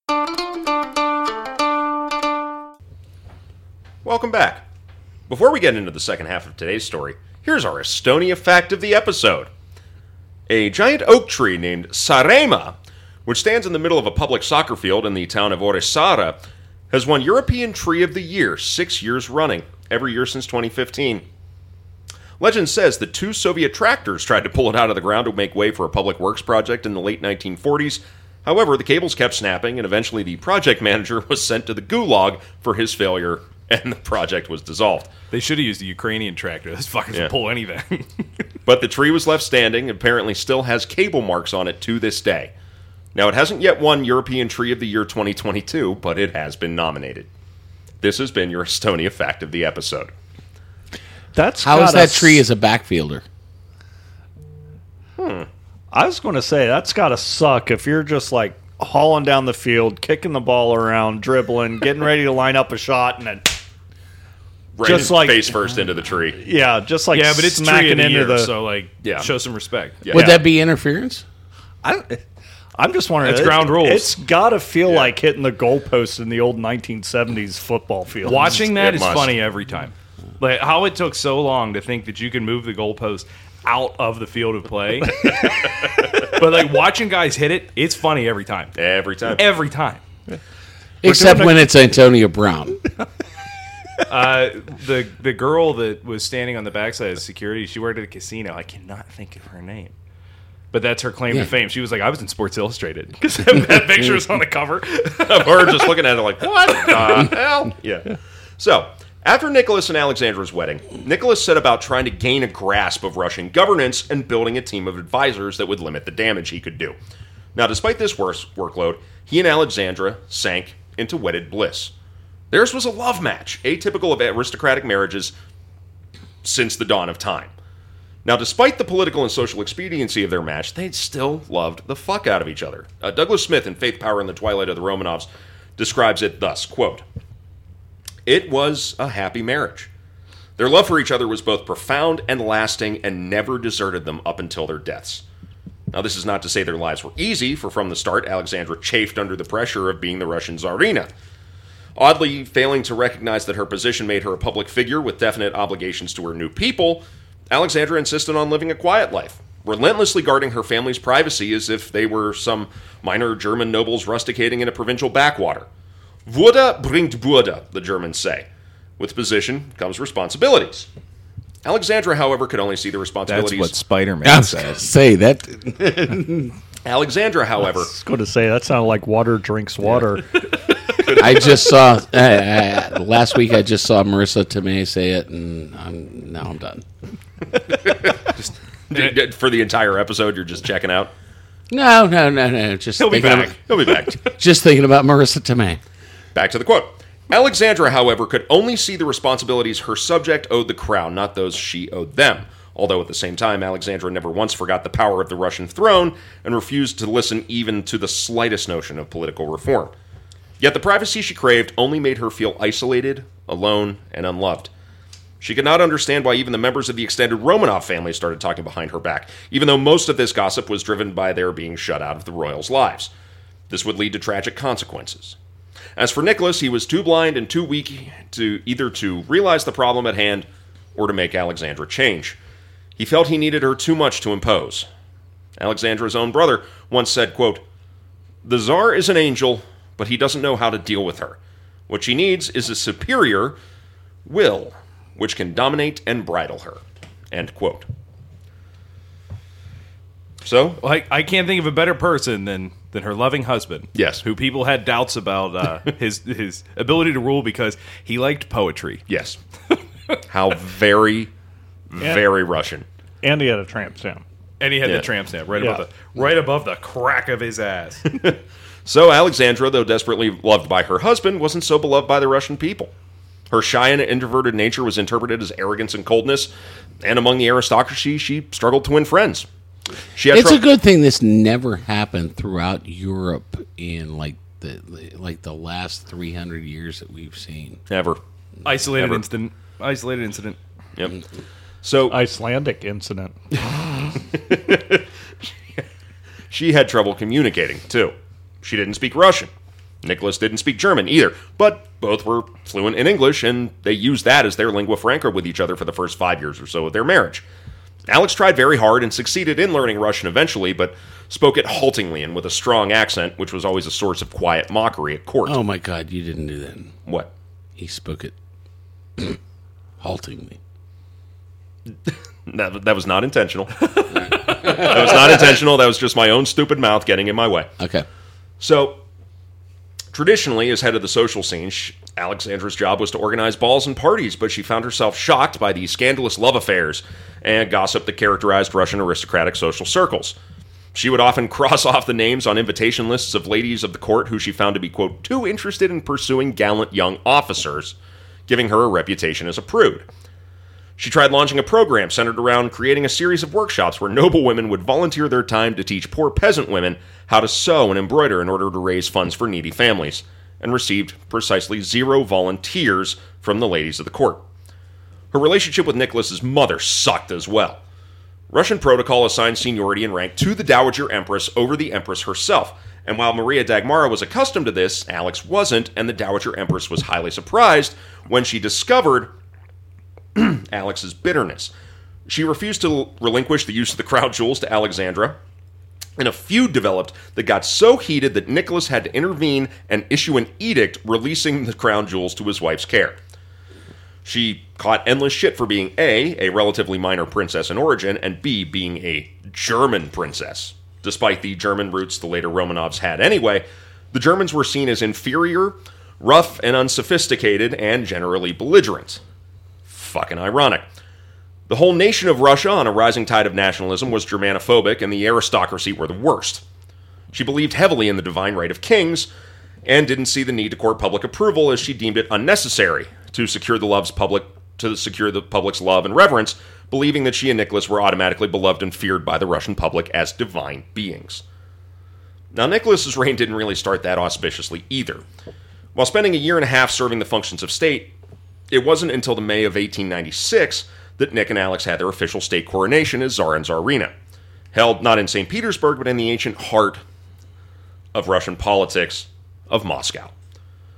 Welcome back. Before we get into the second half of today's story, here's our Estonia fact of the episode. A giant oak tree named Saaremaa, which stands in the middle of a public soccer field in the town of Orissaare, has won European Tree of the Year six years running, every year since 2015. Legend says that two Soviet tractors tried to pull it out of the ground to make way for a public works project in the late 1940s. However, the cables kept snapping, and eventually the project manager was sent to the gulag for his failure, and the project was dissolved. They should have used a Ukrainian tractor. Those fuckers Yeah. will pull anything. But the tree was left standing apparently still has cable marks on it to this day. Now, it hasn't yet won European Tree of the Year 2022, but it has been nominated. This has been your Estonia fact of the episode. That's How is gotta that tree s- as a backfielder? Hmm. I was going to say that's got to suck if you're just like hauling down the field, kicking the ball around, dribbling, getting ready to line up a shot, and then Right Just like- face first into the tree. yeah, just like yeah, but it's tree smacking of the into year, the. so like, Yeah. show some respect. Yeah. Would that be interference? I, I'm just wondering. It's it- ground rules. It's got to feel like hitting the goalpost in the old 1970s football field. Watching that It is must. funny every time. Like how it took so long to think that you can move the goalpost out of the field of play. but like watching guys hit it, it's funny every time. Every time. Every time. Except when it's Antonio Brown. Uh, the the girl that was standing on the backside of security, she worked at a casino. I cannot think of her name. But that's her claim Yeah. to fame. She was like, I was in Sports Illustrated because that picture was on the cover. of her just looking at it like, what the hell? Yeah. So, after Nicholas and Alexandra's wedding, Nicholas set about trying to gain a grasp of Russian governance and building a team of advisors that would limit the damage he could do. Now, despite this workload, he and Alexandra sank into wedded bliss. Theirs was a love match, atypical of aristocratic marriages since the dawn of time. Now, despite the political and social expediency of their match, they still loved the fuck out of each other. Uh, Douglas Smith in Faith, Power, and the Twilight of the Romanovs describes it thus, quote, It was a happy marriage. Their love for each other was both profound and lasting and never deserted them up until their deaths. Now, this is not to say their lives were easy, for from the start, Alexandra chafed under the pressure of being the Russian Tsarina. Oddly, failing to recognize that her position made her a public figure with definite obligations to her new people, Alexandra insisted on living a quiet life, relentlessly guarding her family's privacy as if they were some minor German nobles rusticating in a provincial backwater. Würde bringt Bürde, the Germans say. With position comes responsibilities. Alexandra, however, could only see the responsibilities. That's what Spider I Man says. say that. Alexandra, however, I was going to say that sounded like water drinks water. I just saw uh, uh, last week. I just saw Marisa Tomei say it, and I'm, now I'm done. d- d- for the entire episode, you're just checking out. No, no, no, no. Just He'll be thinking back. About, He'll be back. just thinking about Marisa Tomei. Back to the quote. Alexandra, however, could only see the responsibilities her subject owed the crown, not those she owed them. Although at the same time, Alexandra never once forgot the power of the Russian throne and refused to listen even to the slightest notion of political reform. Yet the privacy she craved only made her feel isolated, alone, and unloved. She could not understand why even the members of the extended Romanov family started talking behind her back, even though most of this gossip was driven by their being shut out of the royals' lives. This would lead to tragic consequences. As for Nicholas, he was too blind and too weak to either to realize the problem at hand or to make Alexandra change. He felt he needed her too much to impose. Alexandra's own brother once said, quote, The Tsar is an angel, but he doesn't know how to deal with her. What she needs is a superior will, which can dominate and bridle her. End quote. So, Like I can't think of a better person than than her loving husband. Yes. who people had doubts about uh, his his ability to rule because he liked poetry. yes. How very, very Russian. and he had a tramp stamp. And he had Yeah. the tramp stamp right Yeah. above the right above the crack of his ass. So Alexandra, though desperately loved by her husband, wasn't so beloved by the Russian people. Her shy and introverted nature was interpreted as arrogance and coldness, and among the aristocracy, she struggled to win friends. She had It's trou- a good thing this never happened throughout Europe in like the like the last 300 years that we've seen. Ever Isolated Never. incident. Isolated incident. Yep. So Icelandic incident. she had trouble communicating, too. She didn't speak Russian. Nicholas didn't speak German either, but both were fluent in English, and they used that as their lingua franca with each other for the first five years or so of their marriage. Alix tried very hard and succeeded in learning Russian eventually, but spoke it haltingly and with a strong accent, which was always a source of quiet mockery at court. Oh my God, you didn't do that. What? He spoke it haltingly. That, that was not intentional. that was not intentional. That was just my own stupid mouth getting in my way. Okay. So, traditionally, as head of the social scene, Alexandra's job was to organize balls and parties, but she found herself shocked by the scandalous love affairs and gossip that characterized Russian aristocratic social circles. She would often cross off the names on invitation lists of ladies of the court who she found to be, quote, too interested in pursuing gallant young officers, giving her a reputation as a prude. She tried launching a program centered around creating a series of workshops where noble women would volunteer their time to teach poor peasant women how to sew and embroider in order to raise funds for needy families, and received precisely zero volunteers from the ladies of the court. Her relationship with Nicholas's mother sucked as well. Russian protocol assigned seniority and rank to the Dowager Empress over the Empress herself. And while Maria Dagmara was accustomed to this, Alix wasn't, and the Dowager Empress was highly surprised when she discovered Alix's bitterness. She refused to relinquish the use of the crown jewels to Alexandra, and a feud developed that got so heated that Nicholas had to intervene and issue an edict releasing the crown jewels to his wife's care. She caught endless shit for being A, a relatively minor princess in origin, and B, being a German princess. Despite the German roots the later Romanovs had anyway, the Germans were seen as inferior, rough and unsophisticated, and generally belligerent. Fucking ironic. The whole nation of Russia, on a rising tide of nationalism, was Germanophobic, and the aristocracy were the worst. She believed heavily in the divine right of kings, and didn't see the need to court public approval as she deemed it unnecessary to secure the love's public to secure the public's love and reverence, believing that she and Nicholas were automatically beloved and feared by the Russian public as divine beings. Now, Nicholas's reign didn't really start that auspiciously either. While spending a year and a half serving the functions of state, it wasn't until the May of 1896 that Nick and Alix had their official state coronation as Tsar and Tsarina, held not in St. Petersburg, but in the ancient heart of Russian politics of Moscow.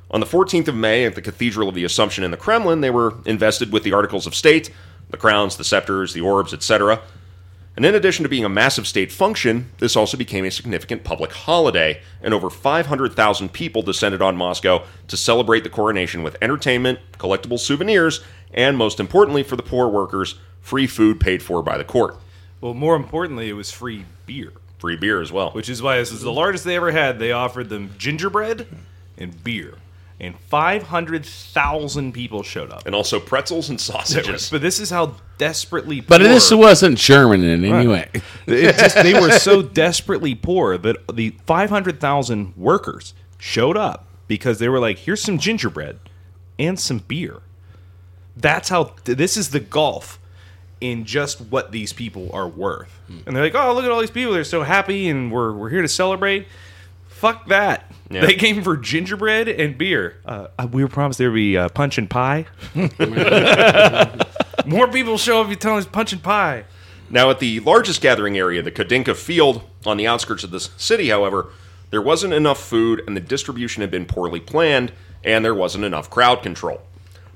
On the 14th of May, at the Cathedral of the Assumption in the Kremlin, they were invested with the articles of state, the crowns, the scepters, the orbs, etc. And in addition to being a massive state function, this also became a significant public holiday, and over 500,000 people descended on Moscow to celebrate the coronation with entertainment, collectible souvenirs, and most importantly for the poor workers, free food paid for by the court. Well, more importantly, it was free beer, Free beer as well. which is why this is the largest they ever had. They offered them gingerbread and beer, and 500,000 people showed up. and also pretzels and sausages. But this is how desperately But this wasn't German in any way. it just, they were so desperately poor that the 500,000 workers showed up because they were like, here's some gingerbread and some beer. That's how, this is the gulf in just what these people are worth. Hmm. And they're like, oh, look at all these people. They're so happy and we're, we're here to celebrate. Fuck that. Yeah. They came for gingerbread and beer. Uh, uh, we were promised there would be uh, punch and pie. More people show up if you tell them it's punch and pie. Now, at the largest gathering area, the Khodynka Field, on the outskirts of this city, however, there wasn't enough food and the distribution had been poorly planned, and there wasn't enough crowd control.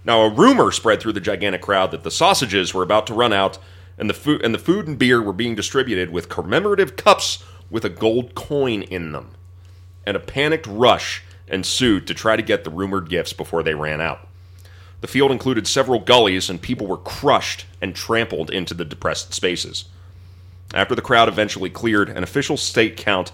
Now, a rumor spread through the gigantic crowd that the sausages were about to run out, and the food and the food and beer were being distributed with commemorative cups with a gold coin in them. And a panicked rush ensued to try to get the rumored gifts before they ran out. The field included several gullies, and people were crushed and trampled into the depressed spaces. After the crowd eventually cleared, an official state count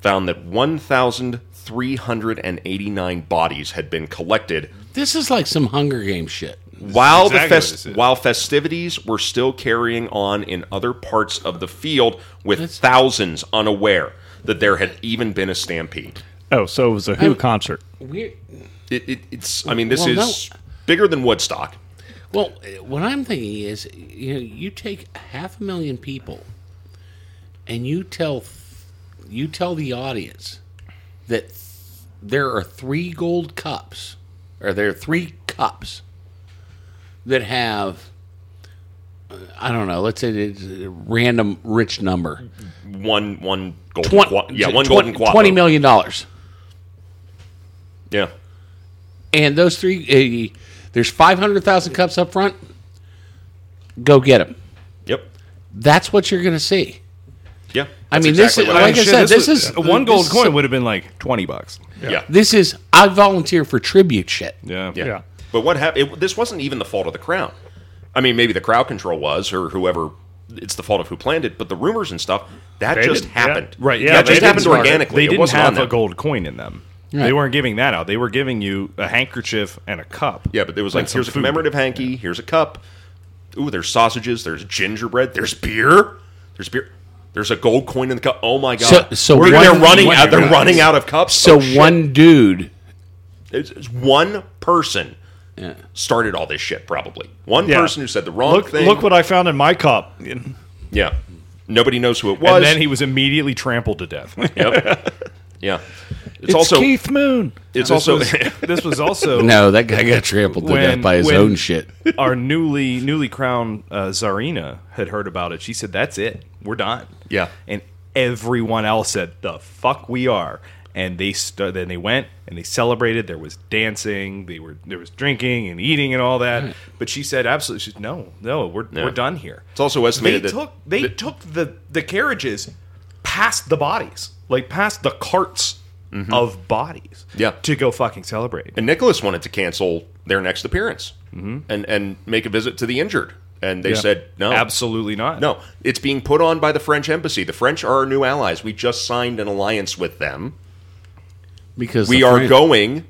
found that 1,389 bodies had been collected. This is like some Hunger Games shit. while exactly the fest- while festivities were still carrying on in other parts of the field, with thousands unaware that there had even been a stampede. Oh, so it was a Who oh. concert. Weird. It, it, it's, I mean, this Well, is bigger than Woodstock. Well, what I'm thinking is, you know, you take half a million people, and you tell you tell the audience that there are three gold cups, or there are three cups that have, I don't know, let's say it's a random rich number, One, one golden, Twen- qua- yeah, one twen- golden quattro. twenty million dollars, Yeah, and those three, uh, there's five hundred thousand cups up front. Go get them. yep, That's what you're going to see. yeah. I That's mean, this is- like I happened. said, this was- is- one gold coin some- would have been like twenty bucks. yeah. This is I volunteer for tribute shit. Yeah, Yeah. Yeah. But what happened? This wasn't even the fault of the crown. I mean, maybe the crowd control was, or whoever. It's the fault of who planned it. But the rumors and stuff that They just did, yeah. happened. Right. Yeah, that just happened organically. They It didn't wasn't have a gold coin in them. Right. They weren't giving that out. They were giving you a handkerchief and a cup. Yeah, but there was like, some here's a food. commemorative hanky. Here's a cup. Ooh, there's sausages. There's gingerbread. There's beer. There's beer. There's a gold coin in the cup. Oh my god! So- so We're- one- they're running out. They're running out of cups. So Oh, shit. one dude, It's, it's one person Yeah. started all this shit. Probably one Yeah. person who said the wrong Look, thing. look what I found in my cup. yeah, nobody knows who it was. And then he was immediately trampled to death. Yep. yeah. It's, It's also Keith Moon. it's This also was, this was also no, that guy got trampled to When- death by his own shit. our newly newly crowned uh, Tsarina had heard about it. She said, "That's it, we're done." Yeah. and everyone else said, "The fuck we are." And they st- then they went and they celebrated. There was dancing. They were there was drinking and eating and all that. But she said, "Absolutely, she said, no, no, we're Yeah. we're done here." It's also They estimated that took they that- took the the carriages past the bodies, like past the carts of bodies, Yeah. to go fucking celebrate. and Nicholas wanted to cancel their next appearance Mm-hmm. and and make a visit to the injured, and they said no, Absolutely not. no. It's being put on by the French embassy. The French are our new allies. We just signed an alliance with them. Because We are going,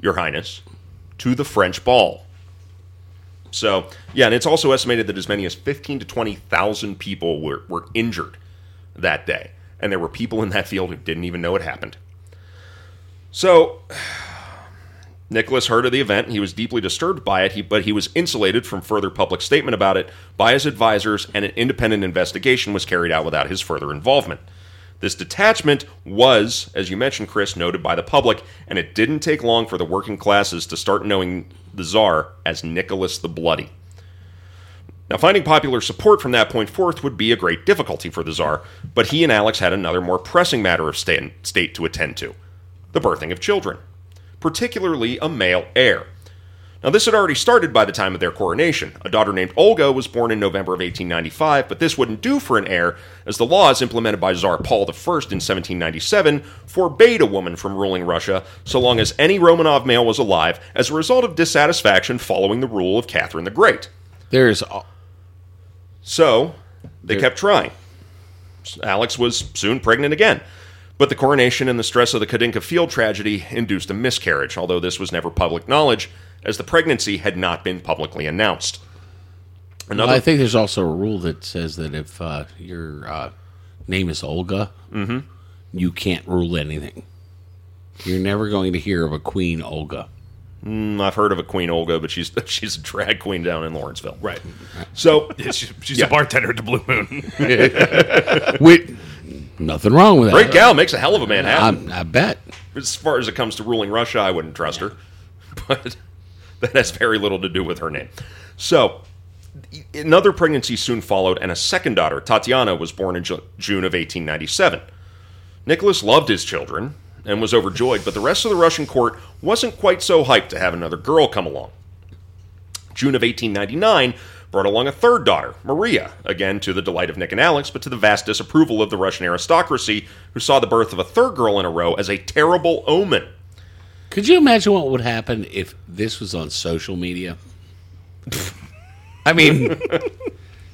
Your Highness, to the French ball. So yeah, and it's also estimated that as many as fifteen to twenty thousand people were, were injured that day, and there were people in that field who didn't even know it happened. So Nicholas heard of the event. He was deeply disturbed by it, he, but he was insulated from further public statement about it by his advisors, and an independent investigation was carried out without his further involvement. This detachment was, as you mentioned, Chris, noted by the public, and it didn't take long for the working classes to start knowing the Tsar as Nicholas the Bloody. Now, finding popular support from that point forth would be a great difficulty for the Tsar, but he and Alix had another more pressing matter of state to attend to the birthing of children, particularly a male heir. Now, this had already started by the time of their coronation. A daughter named Olga was born in November of 1895, but this wouldn't do for an heir, as the laws implemented by Tsar Paul I in 1797 forbade a woman from ruling Russia so long as any Romanov male was alive as a result of dissatisfaction following the rule of Catherine the Great. There's So they kept trying. Alix was soon pregnant again. But the coronation and the stress of the Khodynka field tragedy induced a miscarriage, although this was never public knowledge, as the pregnancy had not been publicly announced. Another, I think there's also a rule that says that if uh, your uh, name is Olga, Mm-hmm. you can't rule anything. You're never going to hear of a Queen Olga. Mm, I've heard of a Queen Olga, but she's she's a drag queen down in Lawrenceville. Right. So She's, she's Yeah. a bartender at the Blue Moon. Wait, nothing wrong with that. great gal makes a hell of a Manhattan. I, I bet. as far as it comes to ruling Russia, I wouldn't trust her. But that has very little to do with her name. So, another pregnancy soon followed, and a second daughter, Tatiana, was born in Ju- June of 1897. Nicholas loved his children and was overjoyed, but the rest of the Russian court wasn't quite so hyped to have another girl come along. June of 1899 brought along a third daughter, Maria, again to the delight of Nick and Alix, but to the vast disapproval of the Russian aristocracy, who saw the birth of a third girl in a row as a terrible omen. Could you imagine what would happen if this was on social media? I mean,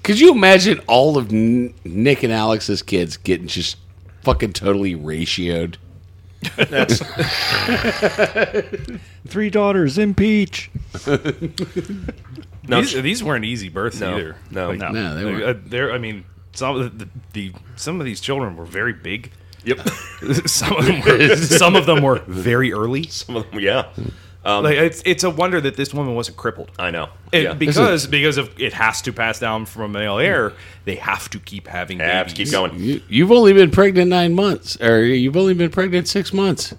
could you imagine all of N- Nick and Alix's kids getting just fucking totally ratioed? That's Three daughters, impeach. no, these, these weren't easy births no, either. no, Like, No, they Like, were. uh, they're, I mean, some of the, the some of these children were very big. Yep. some of them were, some of them were very early. Some of them, yeah. Um, like it's it's a wonder that this woman wasn't crippled. I know. And yeah. because because of it has to pass down from male heir, they have to keep having Have babies. to keep going. You, you've only been pregnant nine months, or you've only been pregnant six months.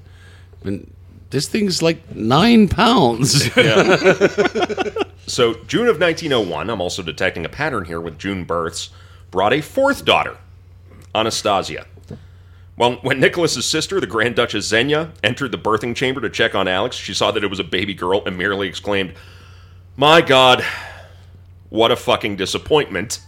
And this thing's like nine pounds. So, June of 1901, I'm also detecting a pattern here with June births, brought a fourth daughter, Anastasia. Well, when Nicholas's sister, the Grand Duchess Xenia, entered the birthing chamber to check on Alix, she saw that it was a baby girl and merely exclaimed, My God, what a fucking disappointment,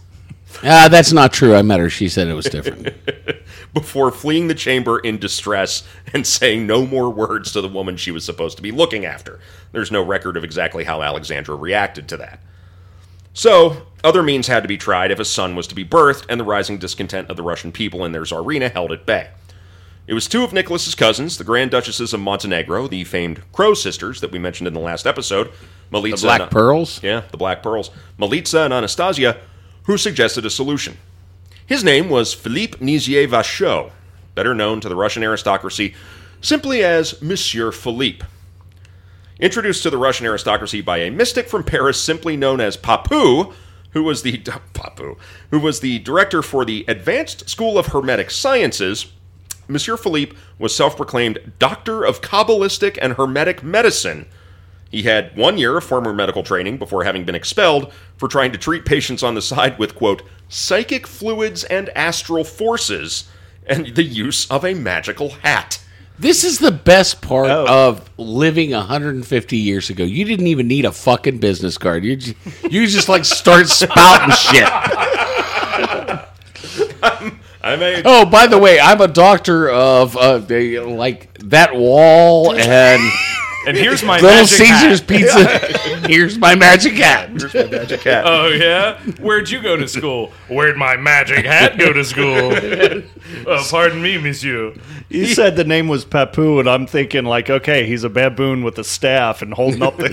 ah, that's not true. I met her. She said it was different. before fleeing the chamber in distress and saying no more words to the woman she was supposed to be looking after. There's no record of exactly how Alexandra reacted to that. So, other means had to be tried if a son was to be birthed, and the rising discontent of the Russian people and their Tsarina held at bay. It was two of Nicholas's cousins, the Grand Duchesses of Montenegro, the famed Crow sisters that we mentioned in the last episode, Militza The Black and- Pearls? Yeah, the Black Pearls, Militza and Anastasia, who suggested a solution. His name was Philippe Nizier Vachot, better known to the Russian aristocracy simply as Monsieur Philippe. Introduced to the Russian aristocracy by a mystic from Paris simply known as Papu, who was the Papou, who was the director for the Advanced School of Hermetic Sciences, Monsieur Philippe was self-proclaimed doctor of Kabbalistic and Hermetic medicine. He had one year of former medical training before having been expelled for trying to treat patients on the side with, quote, psychic fluids and astral forces, and the use of a magical hat. This is the best part Oh. of living 150 years ago. You didn't even need a fucking business card. You just, you just like start spouting shit. I made Oh, by the way, I'm a doctor of uh, like that wall and And here's my Little magic Caesar's hat. pizza. Here's my magic hat. Here's my magic hat. Oh yeah, where'd you go to school? Where'd my magic hat go to school? oh, pardon me, Monsieur. You said the name was Papu, and I'm thinking like, okay, he's a baboon with a staff and holding up the.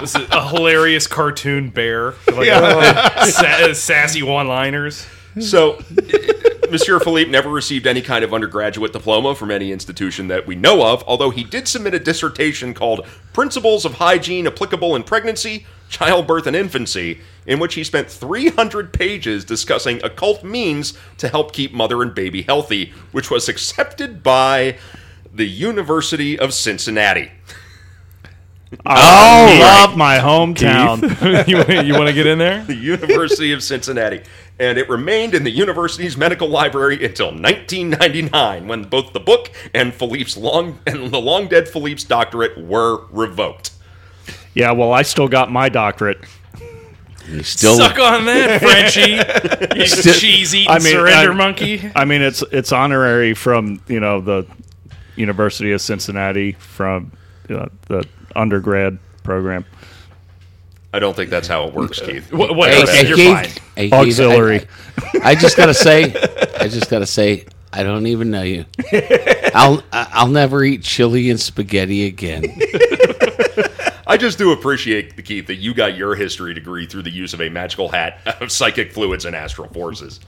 This is a hilarious cartoon bear, like uh, sa- sassy one-liners. So, Monsieur Philippe never received any kind of undergraduate diploma from any institution that we know of, although he did submit a dissertation called Principles of Hygiene Applicable in Pregnancy, Childbirth, and Infancy, in which he spent 300 pages discussing occult means to help keep mother and baby healthy, which was accepted by the University of Cincinnati. I oh, love my hometown. you, you want to get in there? the University of Cincinnati, and it remained in the university's medical library until 1999, when both the book and Philippe's long and the long dead Philippe's doctorate were revoked. Yeah, well, I still got my doctorate. You still Suck on that, Frenchie. You cheese-eating I mean, surrender I- monkey. I mean, it's it's honorary from you know the University of Cincinnati from uh, the undergrad program. I don't think that's how it works, Keith. What, what, Hey, hey, you're Keith, fine. hey, Keith, Auxiliary. I, I just gotta say, I just gotta say, I don't even know you. I'll I'll never eat chili and spaghetti again. I just do appreciate, Keith, that you got your history degree through the use of a magical hat of psychic fluids and astral forces.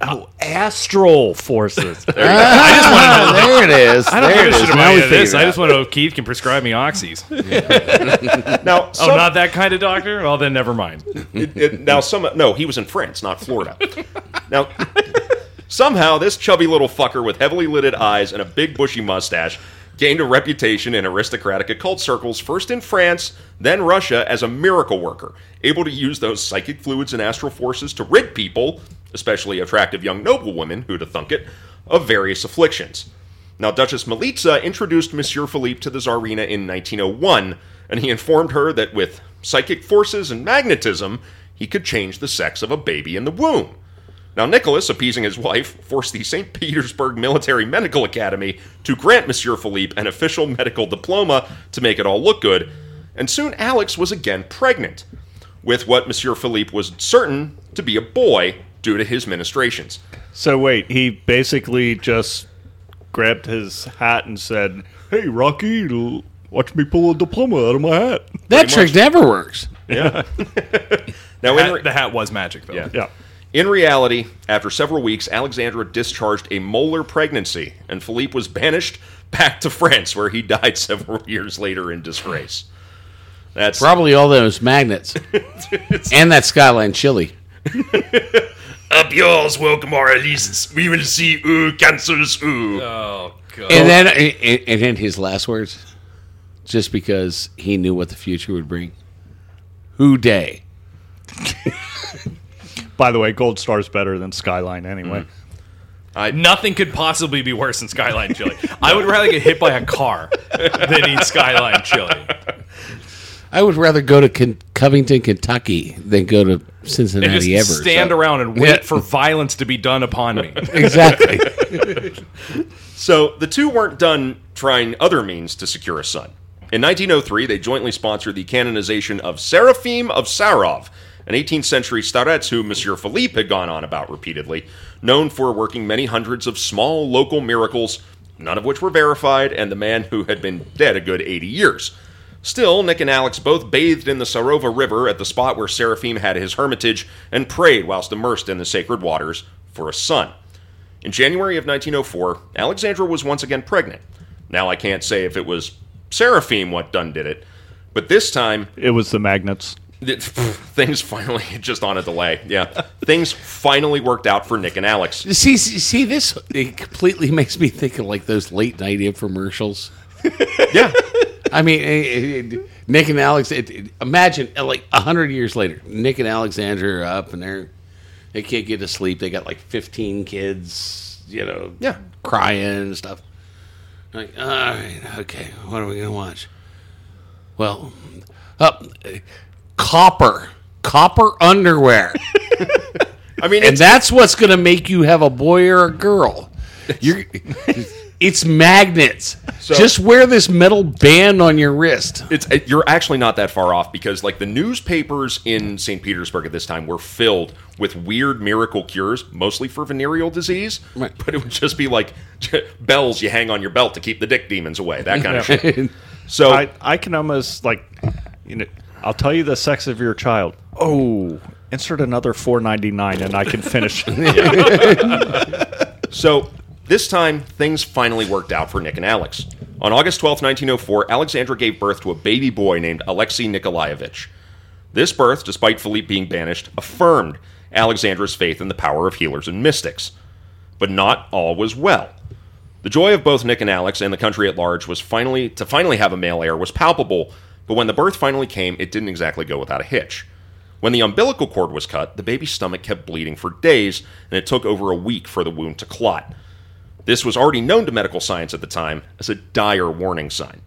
Oh, astral forces. Ah, there it is. I don't there give it a is. shit about Now any of this. I just want to know if Keith can prescribe me oxys. Now, Oh, not that kind of doctor? Well, then never mind. it- it- now some no, he was in France, not Florida. now, somehow this chubby little fucker with heavily lidded eyes and a big bushy mustache gained a reputation in aristocratic occult circles, first in France, then Russia, as a miracle worker, able to use those psychic fluids and astral forces to rid people, especially attractive young noblewomen, who'd have thunk it, of various afflictions. Now, Duchess Militza introduced Monsieur Philippe to the Tsarina in 1901, and he informed her that with psychic forces and magnetism, he could change the sex of a baby in the womb. Now, Nicholas, appeasing his wife, forced the St. Petersburg Military Medical Academy to grant Monsieur Philippe an official medical diploma to make it all look good, and soon Alix was again pregnant, with what Monsieur Philippe was certain to be a boy due to his ministrations. so wait, he basically just grabbed his hat and said, "Hey, Rocky, l- watch me pull a diploma out of my hat." That trick never works. Yeah. now, in, Hat- re- the hat was magic, though. Yeah. Yeah. In reality, after several weeks, Alexandra discharged a molar pregnancy, and Philippe was banished back to France, where he died several years later in disgrace. That's Probably all those magnets. and that skyline chili. up yours. Welcome our allegiance. We will see who cancels who. Oh god. And then and, and then his last words, just because he knew what the future would bring. Who day? By the way, Gold Star's better than Skyline anyway. Mm. Nothing could possibly be worse than Skyline chili. I would rather get hit by a car than eat Skyline chili. I would rather go to Ken- Covington, Kentucky than go to And Cincinnati just ever. stand so- around and wait Yeah. for violence to be done upon me. Exactly. So the two weren't done trying other means to secure a son. In 1903, they jointly sponsored the canonization of Seraphim of Sarov, an 18th century starets who Monsieur Philippe had gone on about repeatedly, known for working many hundreds of small local miracles, none of which were verified, and the man who had been dead a good 80 years. Still, Nick and Alex both bathed in the Sarova River at the spot where Seraphim had his hermitage and prayed whilst immersed in the sacred waters for a son. In January of 1904, Alexandra was once again pregnant. Now I can't say if it was Seraphim what done did it, but this time It was the magnets. Th- things finally just on a delay. Yeah, things finally worked out for Nick and Alex. see, see, this it completely makes me think of like those late night infomercials. Yeah, I mean, it, it, Nick and Alex. It, it- imagine uh, like a hundred years later, Nick and Alexandra are up and they're they can't get to sleep. They got like fifteen kids, you know, Yeah. crying and stuff. Like, all right, okay, what are we gonna watch? Well, up copper, copper underwear, I mean, and that's what's gonna make you have a boy or a girl. You're. It's magnets. Just wear this metal band on your wrist. it's it, you're actually not that far off because like the newspapers in St. Petersburg at this time were filled with weird miracle cures, mostly for venereal disease. Right. But it would just be like bells you hang on your belt to keep the dick demons away, that kind of shit. So I, I can almost like, you know, I'll tell you the sex of your child. Oh, insert another four ninety nine, and I can finish. So this time, things finally worked out for Nick and Alex. On August 12, 1904, Alexandra gave birth to a baby boy named Alexei Nikolaevich. This birth, despite Philippe being banished, affirmed Alexandra's faith in the power of healers and mystics. But not all was well. The joy of both Nick and Alex and the country at large was finally to finally have a male heir was palpable, but when the birth finally came, it didn't exactly go without a hitch. When the umbilical cord was cut, the baby's stomach kept bleeding for days, and it took over a week for the wound to clot. This was already known to medical science at the time as a dire warning sign.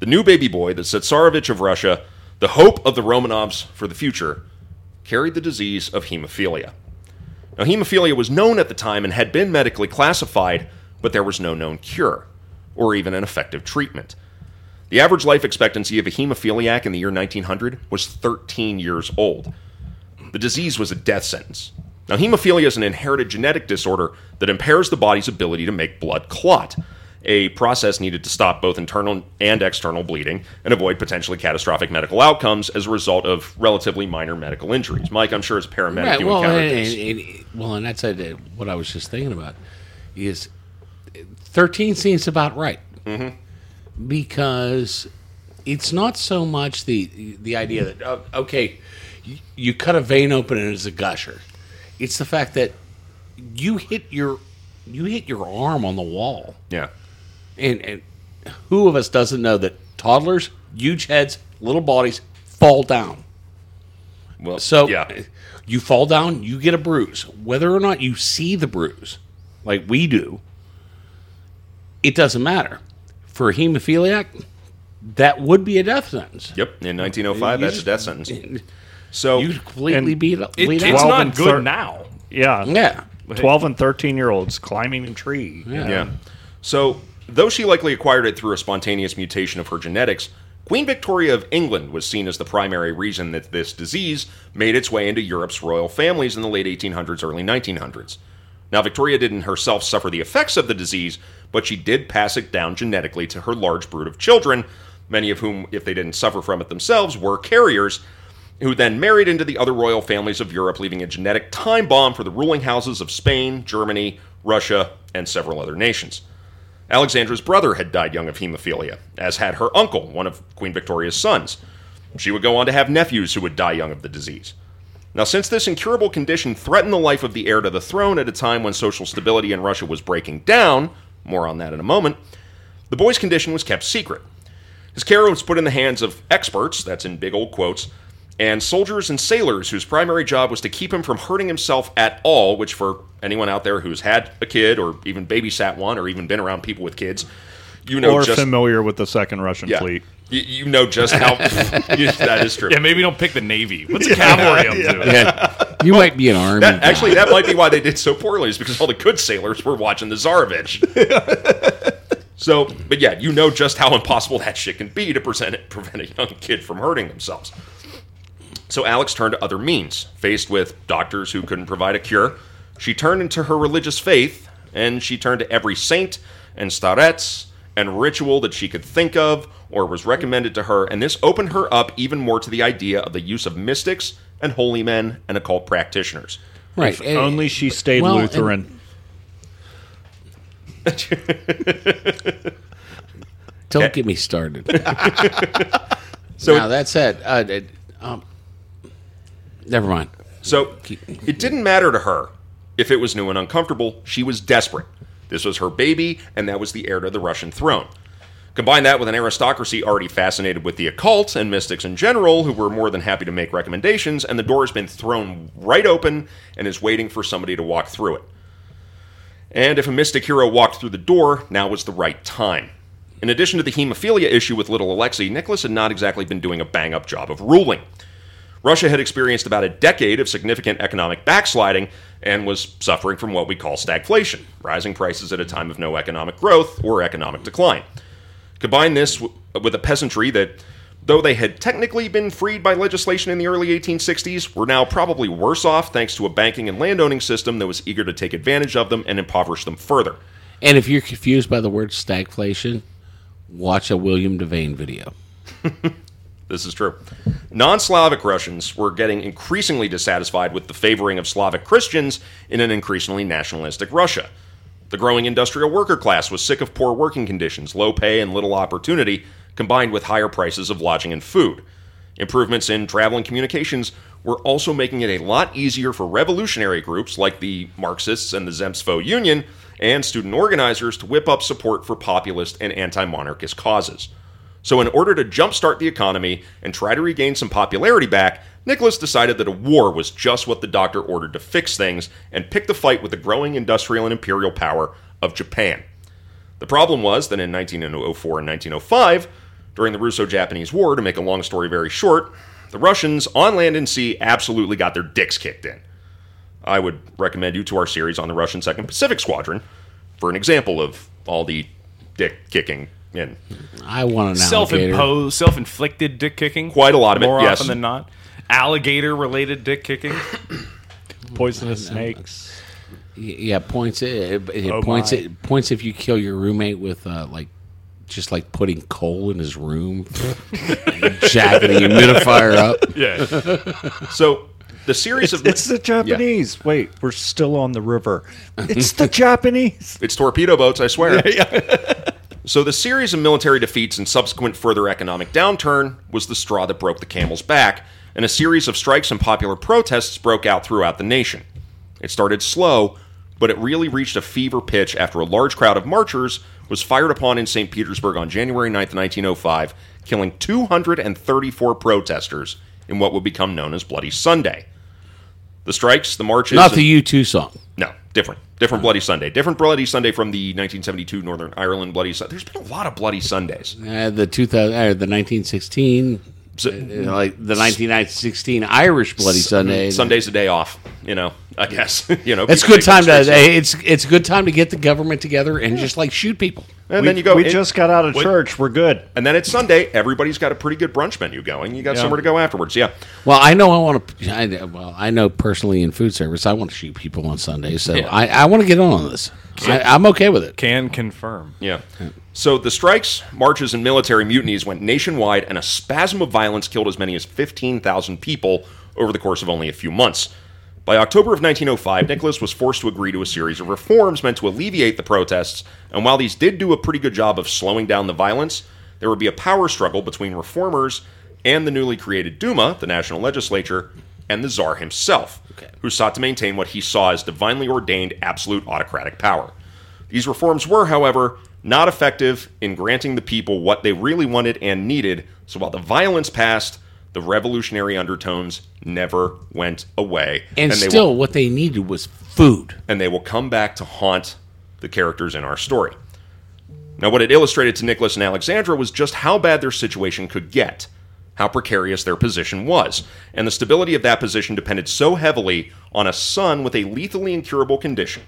The new baby boy, the Tsesarevich of Russia, the hope of the Romanovs for the future, carried the disease of hemophilia. Now, hemophilia was known at the time and had been medically classified, but there was no known cure or even an effective treatment. The average life expectancy of a hemophiliac in the year 1900 was 13 years old. The disease was a death sentence. Now, hemophilia is an inherited genetic disorder that impairs the body's ability to make blood clot, a process needed to stop both internal and external bleeding and avoid potentially catastrophic medical outcomes as a result of relatively minor medical injuries. Mike, I'm sure as a paramedic Right. you Well, encountered and, this. and- and- well, and that's what I was just thinking about. Is thirteen seems about right mm-hmm. Because it's not so much the the idea that oh, okay, you, you cut a vein open and it's a gusher. It's the fact that you hit your you hit your arm on the wall, yeah. and, and who of us doesn't know that toddlers, huge heads, little bodies fall down. Well, So yeah. you fall down, you get a bruise. Whether or not you see the bruise, like we do, it doesn't matter. For a hemophiliac, that would be a death sentence. Yep. In 1905, You that's a just- death sentence. So You completely And beat, It, bleed it's out. not good thir- now. yeah, Yeah. twelve and thirteen year olds climbing a tree. Yeah. Yeah. So, though she likely acquired it through a spontaneous mutation of her genetics, Queen Victoria of England was seen as the primary reason that this disease made its way into Europe's royal families in the late 1800s, early 1900s. Now, Victoria didn't herself suffer the effects of the disease, but she did pass it down genetically to her large brood of children, many of whom, if they didn't suffer from it themselves, were carriers, who then married into the other royal families of Europe, leaving a genetic time bomb for the ruling houses of Spain, Germany, Russia, and several other nations. Alexandra's brother had died young of hemophilia, as had her uncle, one of Queen Victoria's sons. She would go on to have nephews who would die young of the disease. Now, since this incurable condition threatened the life of the heir to the throne at a time when social stability in Russia was breaking down, more on that in a moment, the boy's condition was kept secret. His care was put in the hands of experts, that's in big old quotes, and soldiers and sailors whose primary job was to keep him from hurting himself at all, which for anyone out there who's had a kid or even babysat one or even been around people with kids, you know or just familiar with the second Russian yeah, fleet. You, you know just how you- that is true. Yeah, maybe don't pick the Navy. What's the cavalry up to? Yeah, you might be an army. That, actually, that might be why they did so poorly, is because all the good sailors were watching the Tsarevich. so, but yeah, you know just how impossible that shit can be to present prevent a young kid from hurting themselves. So Alex turned to other means. Faced with doctors who couldn't provide a cure, she turned into her religious faith, and she turned to every saint and starets and ritual that she could think of or was recommended to her, and this opened her up even more to the idea of the use of mystics and holy men and occult practitioners. right. and- Only she stayed well, and- Lutheran. Don't get me started. So now that said, uh, it- um, never mind. So it didn't matter to her if it was new and uncomfortable. She was desperate. This was her baby, and that was the heir to the Russian throne. Combine that with an aristocracy already fascinated with the occult and mystics in general, who were more than happy to make recommendations, and the door has been thrown right open and is waiting for somebody to walk through it. And if a mystic hero walked through the door, now was the right time. In addition to the hemophilia issue with little Alexei, Nicholas had not exactly been doing a bang up job of ruling. Russia had experienced about a decade of significant economic backsliding and was suffering from what we call stagflation, rising prices at a time of no economic growth or economic decline. Combine this w- with a peasantry that, though they had technically been freed by legislation in the early 1860s, were now probably worse off thanks to a banking and landowning system that was eager to take advantage of them and impoverish them further. And if you're confused by the word stagflation, watch a William Devane video. This is true. Non Slavic Russians were getting increasingly dissatisfied with the favoring of Slavic Christians in an increasingly nationalistic Russia. The growing industrial worker class was sick of poor working conditions, low pay, and little opportunity, combined with higher prices of lodging and food. Improvements in travel and communications were also making it a lot easier for revolutionary groups like the Marxists and the Zemstvo Union and student organizers to whip up support for populist and anti monarchist causes. So, in order to jumpstart the economy and try to regain some popularity back, Nicholas decided that a war was just what the doctor ordered to fix things and picked the fight with the growing industrial and imperial power of Japan. The problem was that in 1904 and 1905, during the Russo Japanese War, to make a long story very short, the Russians on land and sea absolutely got their dicks kicked in. I would recommend you to our series on the Russian Second Pacific Squadron for an example of all the dick kicking in. I want an alligator. Self-imposed, self-inflicted dick kicking. Quite a lot of it, more yes. often than not. Alligator-related dick kicking. Poisonous snakes. Yeah, points. It, it Oh points. my. It points if you kill your roommate with uh, like, just like putting coal in his room, jacking the humidifier up. Yeah. So the series It's, of it's the Japanese. Wait, we're still on the river. It's the Japanese. It's torpedo boats, I swear. So the series of military defeats and subsequent further economic downturn was the straw that broke the camel's back, and a series of strikes and popular protests broke out throughout the nation. It started slow, but it really reached a fever pitch after a large crowd of marchers was fired upon in St. Petersburg on January 9th, 1905, killing 234 protesters in what would become known as Bloody Sunday. The strikes, the marches, Not the U two song. no, different. Different Bloody Sunday. Different Bloody Sunday from the 1972 Northern Ireland Bloody Sunday. There's been a lot of Bloody Sundays. Uh, the two thousand, uh, the nineteen sixteen, So- like the nineteen sixteen Irish Bloody Sunday. Sunday's a day off, you know. I guess you know It's a good time to. mistakes. It's it's a good time to get the government together and just like shoot people. and we, then you go. we it- just got out of church. We're good. and then it's Sunday. Everybody's got a pretty good brunch menu going. You got Yeah. somewhere to go afterwards. Yeah. Well, I know I want to. I, well, I know personally in food service, I want to shoot people on Sunday, so I, I want to get on this. I, I'm okay with it. Can confirm. Yeah. So the strikes, marches, and military mutinies went nationwide, and a spasm of violence killed as many as 15,000 people over the course of only a few months. By October of 1905, Nicholas was forced to agree to a series of reforms meant to alleviate the protests, and while these did do a pretty good job of slowing down the violence, there would be a power struggle between reformers and the newly created Duma, the national legislature, and the Tsar himself, who sought to maintain what he saw as divinely ordained absolute autocratic power. These reforms were, however, not effective in granting the people what they really wanted and needed, so while the violence passed, the revolutionary undertones never went away. And, they still, will, what they needed was food. and they will come back to haunt the characters in our story. Now, what it illustrated to Nicholas and Alexandra was just how bad their situation could get, how precarious their position was, and the stability of that position depended so heavily on a son with a lethally incurable condition.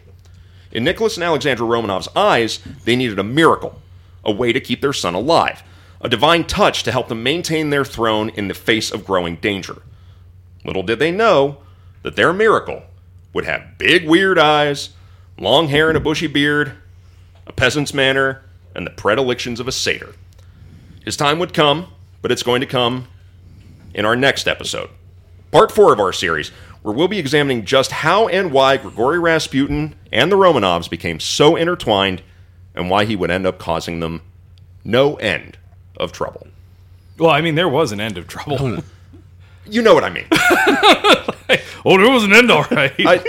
In Nicholas and Alexandra Romanov's eyes, they needed a miracle, a way to keep their son alive, a divine touch to help them maintain their throne in the face of growing danger. Little did they know that their miracle would have big, weird eyes, long hair and a bushy beard, a peasant's manner, and the predilections of a satyr. His time would come, but it's going to come in our next episode. Part four of our series, where we'll be examining just how and why Grigory Rasputin and the Romanovs became so intertwined and why he would end up causing them no end of trouble. Well, I mean, there was an end of trouble. Oh, you know what I mean. oh, there was an end, all right. I,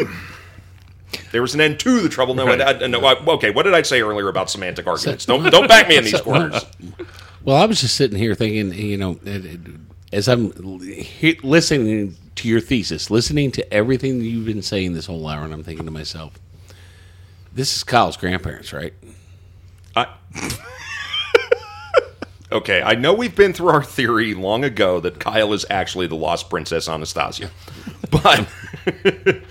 there was an end to the trouble. No, I, I- no I- okay. What did I say earlier about semantic arguments? Don't don't back me in these corners. Well, I was just sitting here thinking, you know, as I'm listening to your thesis, listening to everything you've been saying this whole hour, and I'm thinking to myself, this is Kyle's grandparents, right? I, okay, I know we've been through our theory long ago that Kyle is actually the lost princess Anastasia, but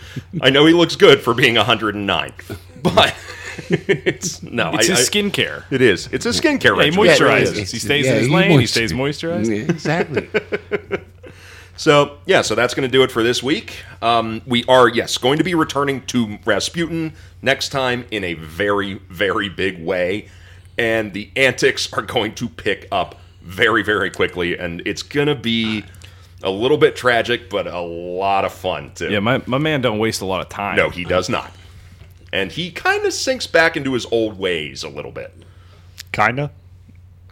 I know he looks good for being 109. But it's no, it's I, his I- skincare. It is. It's a skincare Yeah, he moisturizes. it is. he stays Yeah, in his he lane. He stays moisturized. Yeah, exactly. So yeah, so that's going to do it for this week. Um, we are yes going to be returning to Rasputin next time in a very very big way, and the antics are going to pick up very very quickly, and it's going to be a little bit tragic, but a lot of fun too. Yeah, my, my man don't waste a lot of time. no, he does not, and he kind of sinks back into his old ways a little bit. Kinda.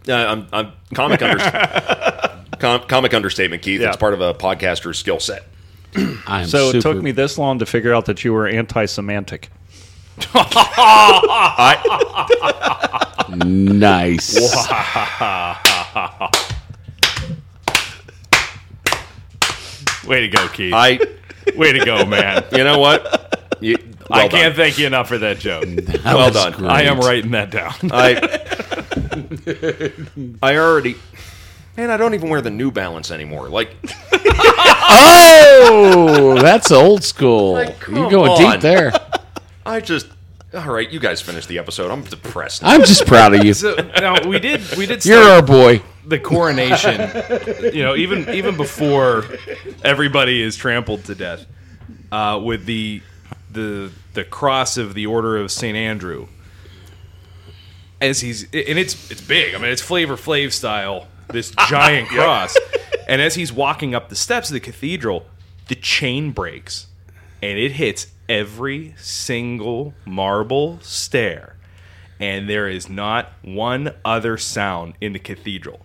Uh, I'm, I'm comic under, com, comic understatement, Keith. Yeah. It's part of a podcaster's skill set. I'm So super, it took me this long to figure out that you were anti-Semantic. nice. Way to go, Keith. I, Way to go, man. you know what? You, well I can't done. thank you enough for that joke. That well done. great. I am writing that down. I I already Man, I don't even wear the New Balance anymore. Like Oh, that's old school. Like, You're going on. deep there. I just All right, you guys finish the episode. I'm depressed. I'm just proud of you. so now we did we did You're our boy. the coronation. you know, even even before everybody is trampled to death, uh, with the the the cross of the Order of Saint Andrew. As he's and it's it's big. I mean, it's Flavor Flav style. This giant cross, and as he's walking up the steps of the cathedral, the chain breaks, and it hits every single marble stair, and there is not one other sound in the cathedral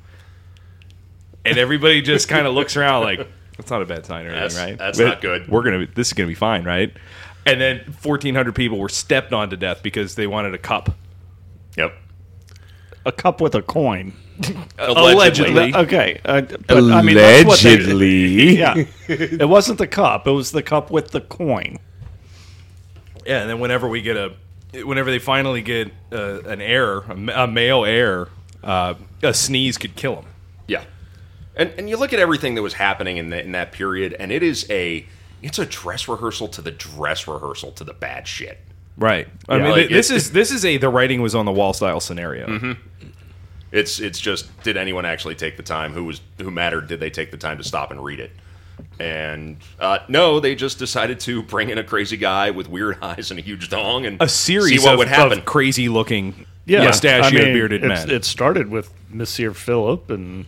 and everybody just kind of looks around like that's not a bad sign or anything, That's- right? that's But not good. We're gonna this is gonna be fine, right? And then 1,400 people were stepped on to death because they wanted a cup. Yep. A cup with a coin. Allegedly. Okay, uh, but I mean, that's what they- Allegedly. yeah, it wasn't the cup; it was the cup with the coin. Yeah, and then whenever we get a, whenever they finally get uh, an heir, a, a male heir, uh, a sneeze could kill him. Yeah. And and you look at everything that was happening in, the, in that period, and it is a it's a dress rehearsal to the dress rehearsal to the bad shit. Right. I Yeah, mean, like, this it- is this is a the writing was on the wall style scenario. It's it's just did anyone actually take the time? Who was who mattered? Did they take the time to stop and read it? And uh, no, they just decided to bring in a crazy guy with weird eyes and a huge dong and A series see what of, would happen. of crazy looking Yeah, mustachioed I mean, bearded it's- men. It started with Monsieur Philip and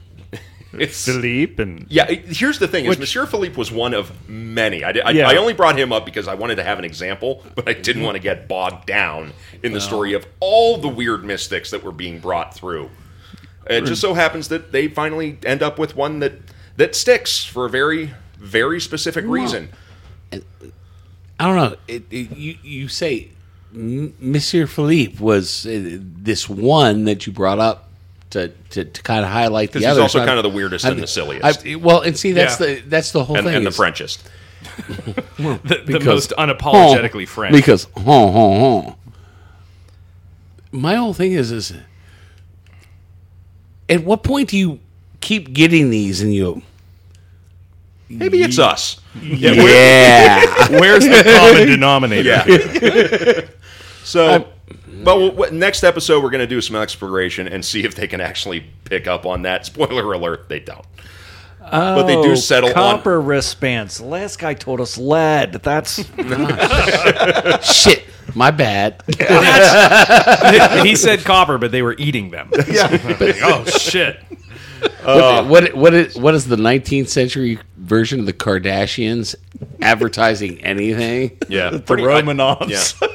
It's- Philippe and Yeah, it- here's the thing: is Monsieur Philippe was one of many. I, I, Yeah. I only brought him up because I wanted to have an example, but I didn't want to get bogged down in the story of all the weird mystics that were being brought through. It just so happens that they finally end up with one that that sticks for a very very specific reason. I don't know. It, it, you you say Monsieur Philippe was uh, this one that you brought up to to, to kind of highlight the Because he's also kind of the weirdest and I'm- the silliest. I- well, and see that's Yeah. the that's the whole and, thing and the Frenchest. the, the because- most unapologetically Huh. French. Because huh, huh, huh. my whole thing is is at what point do you keep getting these and you Maybe it's us. yeah Where's the common denominator? Yeah. so, well, what, next episode we're going to do some exploration and see if they can actually pick up on that. Spoiler alert: they don't. but they do oh, settle Oh, copper wristbands. The last guy told us lead. That's shit my bad he said copper, but they were eating them. Yeah. oh shit. what, what what is what is the 19th century version of the Kardashians advertising anything on. Yeah, the pretty- I- Romanovs. yeah.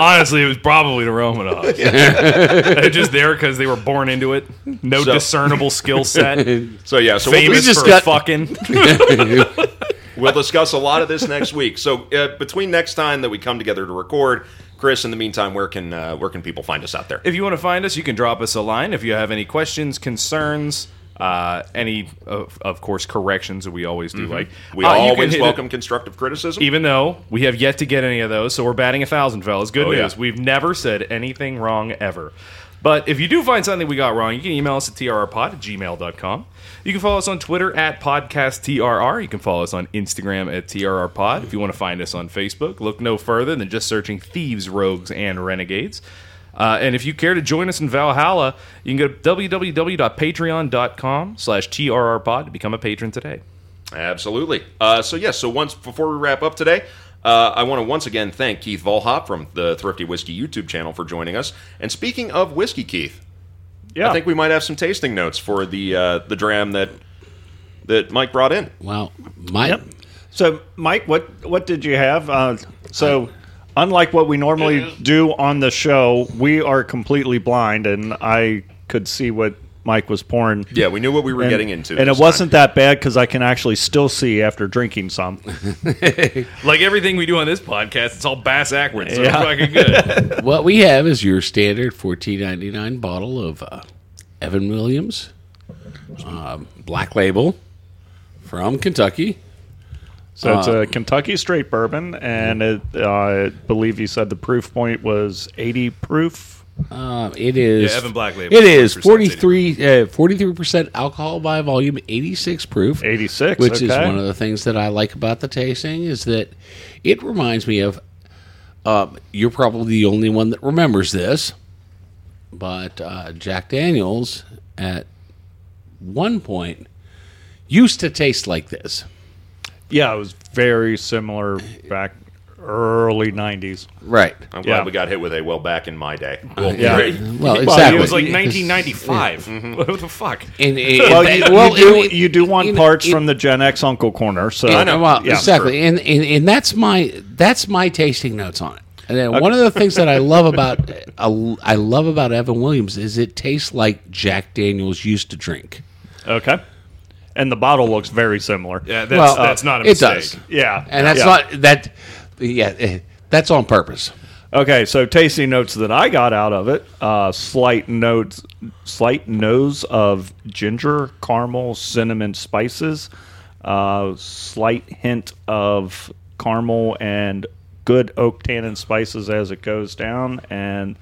Honestly, it was probably the Romanovs. They're just there because they were born into it. No So- discernible skill set. So yeah, so we'll, Famous just for got- fucking. we'll discuss a lot of this next week. So uh, between next time that we come together to record, Chris, in the meantime, where can uh, where can people find us out there? If you want to find us, you can drop us a line. If you have any questions, concerns, uh, any, of, of course, corrections that we always do. Like We uh, always hit it- welcome constructive criticism. even though we have yet to get any of those, so we're batting a thousand, fellas. Good Oh, yeah. news. We've never said anything wrong ever. But if you do find something we got wrong, you can email us at trrpod at gmail.com. You can follow us on Twitter at podcasttrr. You can follow us on Instagram at trrpod. If you want to find us on Facebook, look no further than just searching Thieves, Rogues, and Renegades. Uh, and if you care to join us in Valhalla, you can go to www.patreon.com slash trrpod to become a patron today. Absolutely. Uh, so yes, so once before we wrap up today, uh, I want to once again thank Keith Volhop from the Thrifty Whiskey YouTube channel for joining us. And speaking of whiskey, Keith, yeah. I think we might have some tasting notes for the uh, the dram that that Mike brought in. well my Yep. So, Mike, what what did you have? Uh, so, unlike what we normally do on the show, we are completely blind, and I could see what Mike was pouring. Yeah, we knew what we were And- getting into, and it wasn't that bad because I can actually still see after drinking some. Like everything we do on this podcast, it's all bass backwards. So Yeah. fucking good. what we have is your standard 14.99 bottle of uh, Evan Williams um, Black Label from Kentucky. So it's Uh, a Kentucky straight bourbon, and it, uh, I believe you said the proof point was 80 proof. Uh, it is Yeah, Evan Black Label, It is 40%, 43 43 percent alcohol by volume, eighty six proof, 86, which is okay. one of the things that I like about the tasting is that it reminds me of. Um, you're probably the only one that remembers this, but uh, Jack Daniels at one point used to taste like this. Yeah, it was very similar back early 90s. Right. I'm glad Yeah. we got hit with a well back in my day. Well, Yeah. great. Well, Well, it was like 1995. Mm-hmm. What the fuck? And, and- Well, you, well, you, do, and- you do want and- parts and- from the Gen X Uncle Corner. So And- Well, yeah. exactly, and, and and that's my that's my tasting notes on it. And then one of the things that I love about I love about Evan Williams is it tastes like Jack Daniels used to drink. Okay. And the bottle looks very similar. Yeah, that's, Well, that's not a it mistake. does. Yeah. And that's Yeah. not that yeah, that's on purpose. Okay, so tasting notes that I got out of it: uh, slight notes, slight nose of ginger, caramel, cinnamon spices, uh, slight hint of caramel and good oak tannin spices as it goes down, and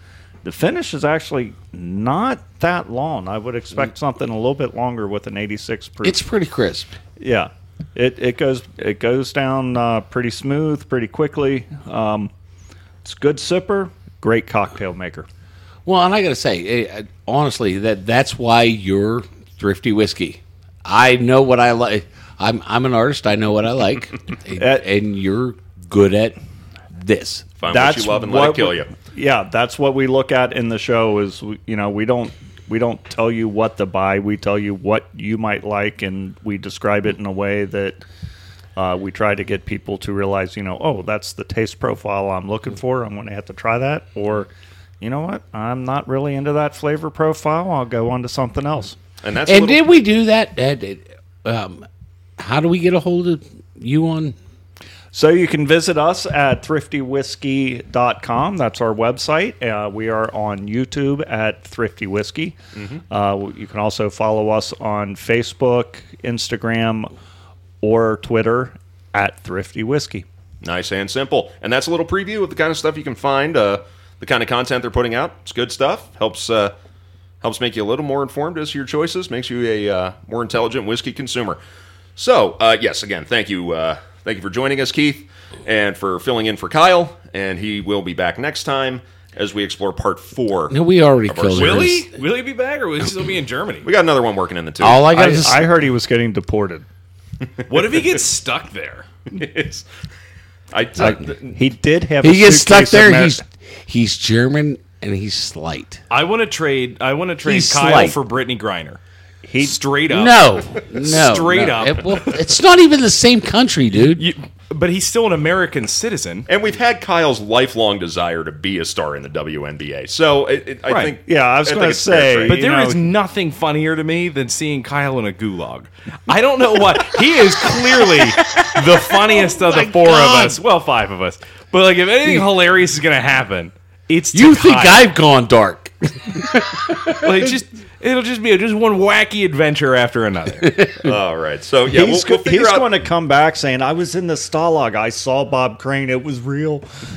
the finish is actually not that long. I would expect something a little bit longer with an 86 proof. It's pretty crisp. yeah, It it goes it goes down uh, pretty smooth, pretty quickly. Um, it's good sipper, great cocktail maker. Well, and I got to say, eh, honestly, that that's why you're thrifty whiskey. I know what I like. I'm I'm an artist. I know what I like, and, and you're good at this. Find what you love and let it kill we- you. Yeah, that's what we look at in the show. Is you know we don't we don't tell you what to buy. We tell you what you might like, and we describe it in a way that uh, we try to get people to realize, you know, oh, that's the taste profile I'm looking for. I'm going to have to try that, or you know what, I'm not really into that flavor profile. I'll go on to something else. And that's a And little- did we do that? Uh, um, how do we get a hold of you on? So you can visit us at thriftywhiskey.com. That's our website. Uh, we are on YouTube at Thrifty Whiskey. Uh, you can also follow us on Facebook, Instagram, or Twitter at Thrifty Whiskey. Nice and simple. And that's a little preview of the kind of stuff you can find, uh, the kind of content they're putting out. It's good stuff. Helps uh, helps make you a little more informed as to your choices. Makes you a uh, more intelligent whiskey consumer. So, uh, yes, again, thank you, uh, thank you for joining us, Keith, and for filling in for Kyle. And he will be back next time as we explore part four. No, we already Of our killed series. Will he? Will he be back, or will he still be in Germany? We got another one working in the tube. All I got I, to I heard he was getting deported. What if he gets stuck there? It's- I, uh, He did have. a he gets stuck there. Mar- He's he's German and he's slight. I want to trade. I want to trade He's Kyle slight. for Brittney Griner. He Straight up. No, no, Straight no. up. It- well, it's not even the same country, dude. You, but he's still an American citizen. and we've had Kyle's lifelong desire to be a star in the WNBA. So it, it, I Right. think Yeah, I was think gonna it's fair say- trade. But You there is know- nothing funnier to me than seeing Kyle in a gulag. I don't know what he is. Clearly, the funniest of the four God. of us. Well, five of us. But like, if anything hilarious is going to happen, it's to You think Kyle. I've gone dark? like just it'll just be just one wacky adventure after another. All right. So yeah, he's we'll, we'll he's out. going to come back saying, I was in the Stalag. I saw Bob Crane. It was real.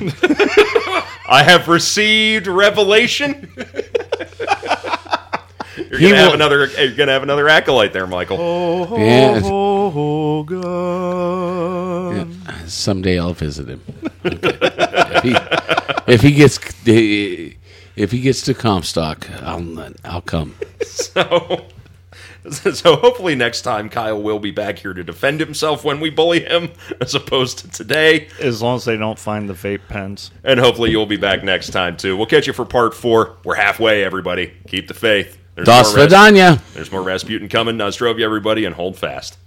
I have received revelation. you're gonna have will- another. Eh, you're gonna have another acolyte there, Michael. Yeah. oh God! Someday I'll visit him. if, he, if he gets eh, if he gets to Comstock, I'll I'll come. So, so hopefully next time Kyle will be back here to defend himself when we bully him, as opposed to today. as long as they don't find the vape pens. And hopefully you'll be back next time too. We'll catch you for part four. We're halfway, everybody. Keep the faith. There's Das more Ras- There's more Rasputin coming. Nostrovia, everybody, and hold fast.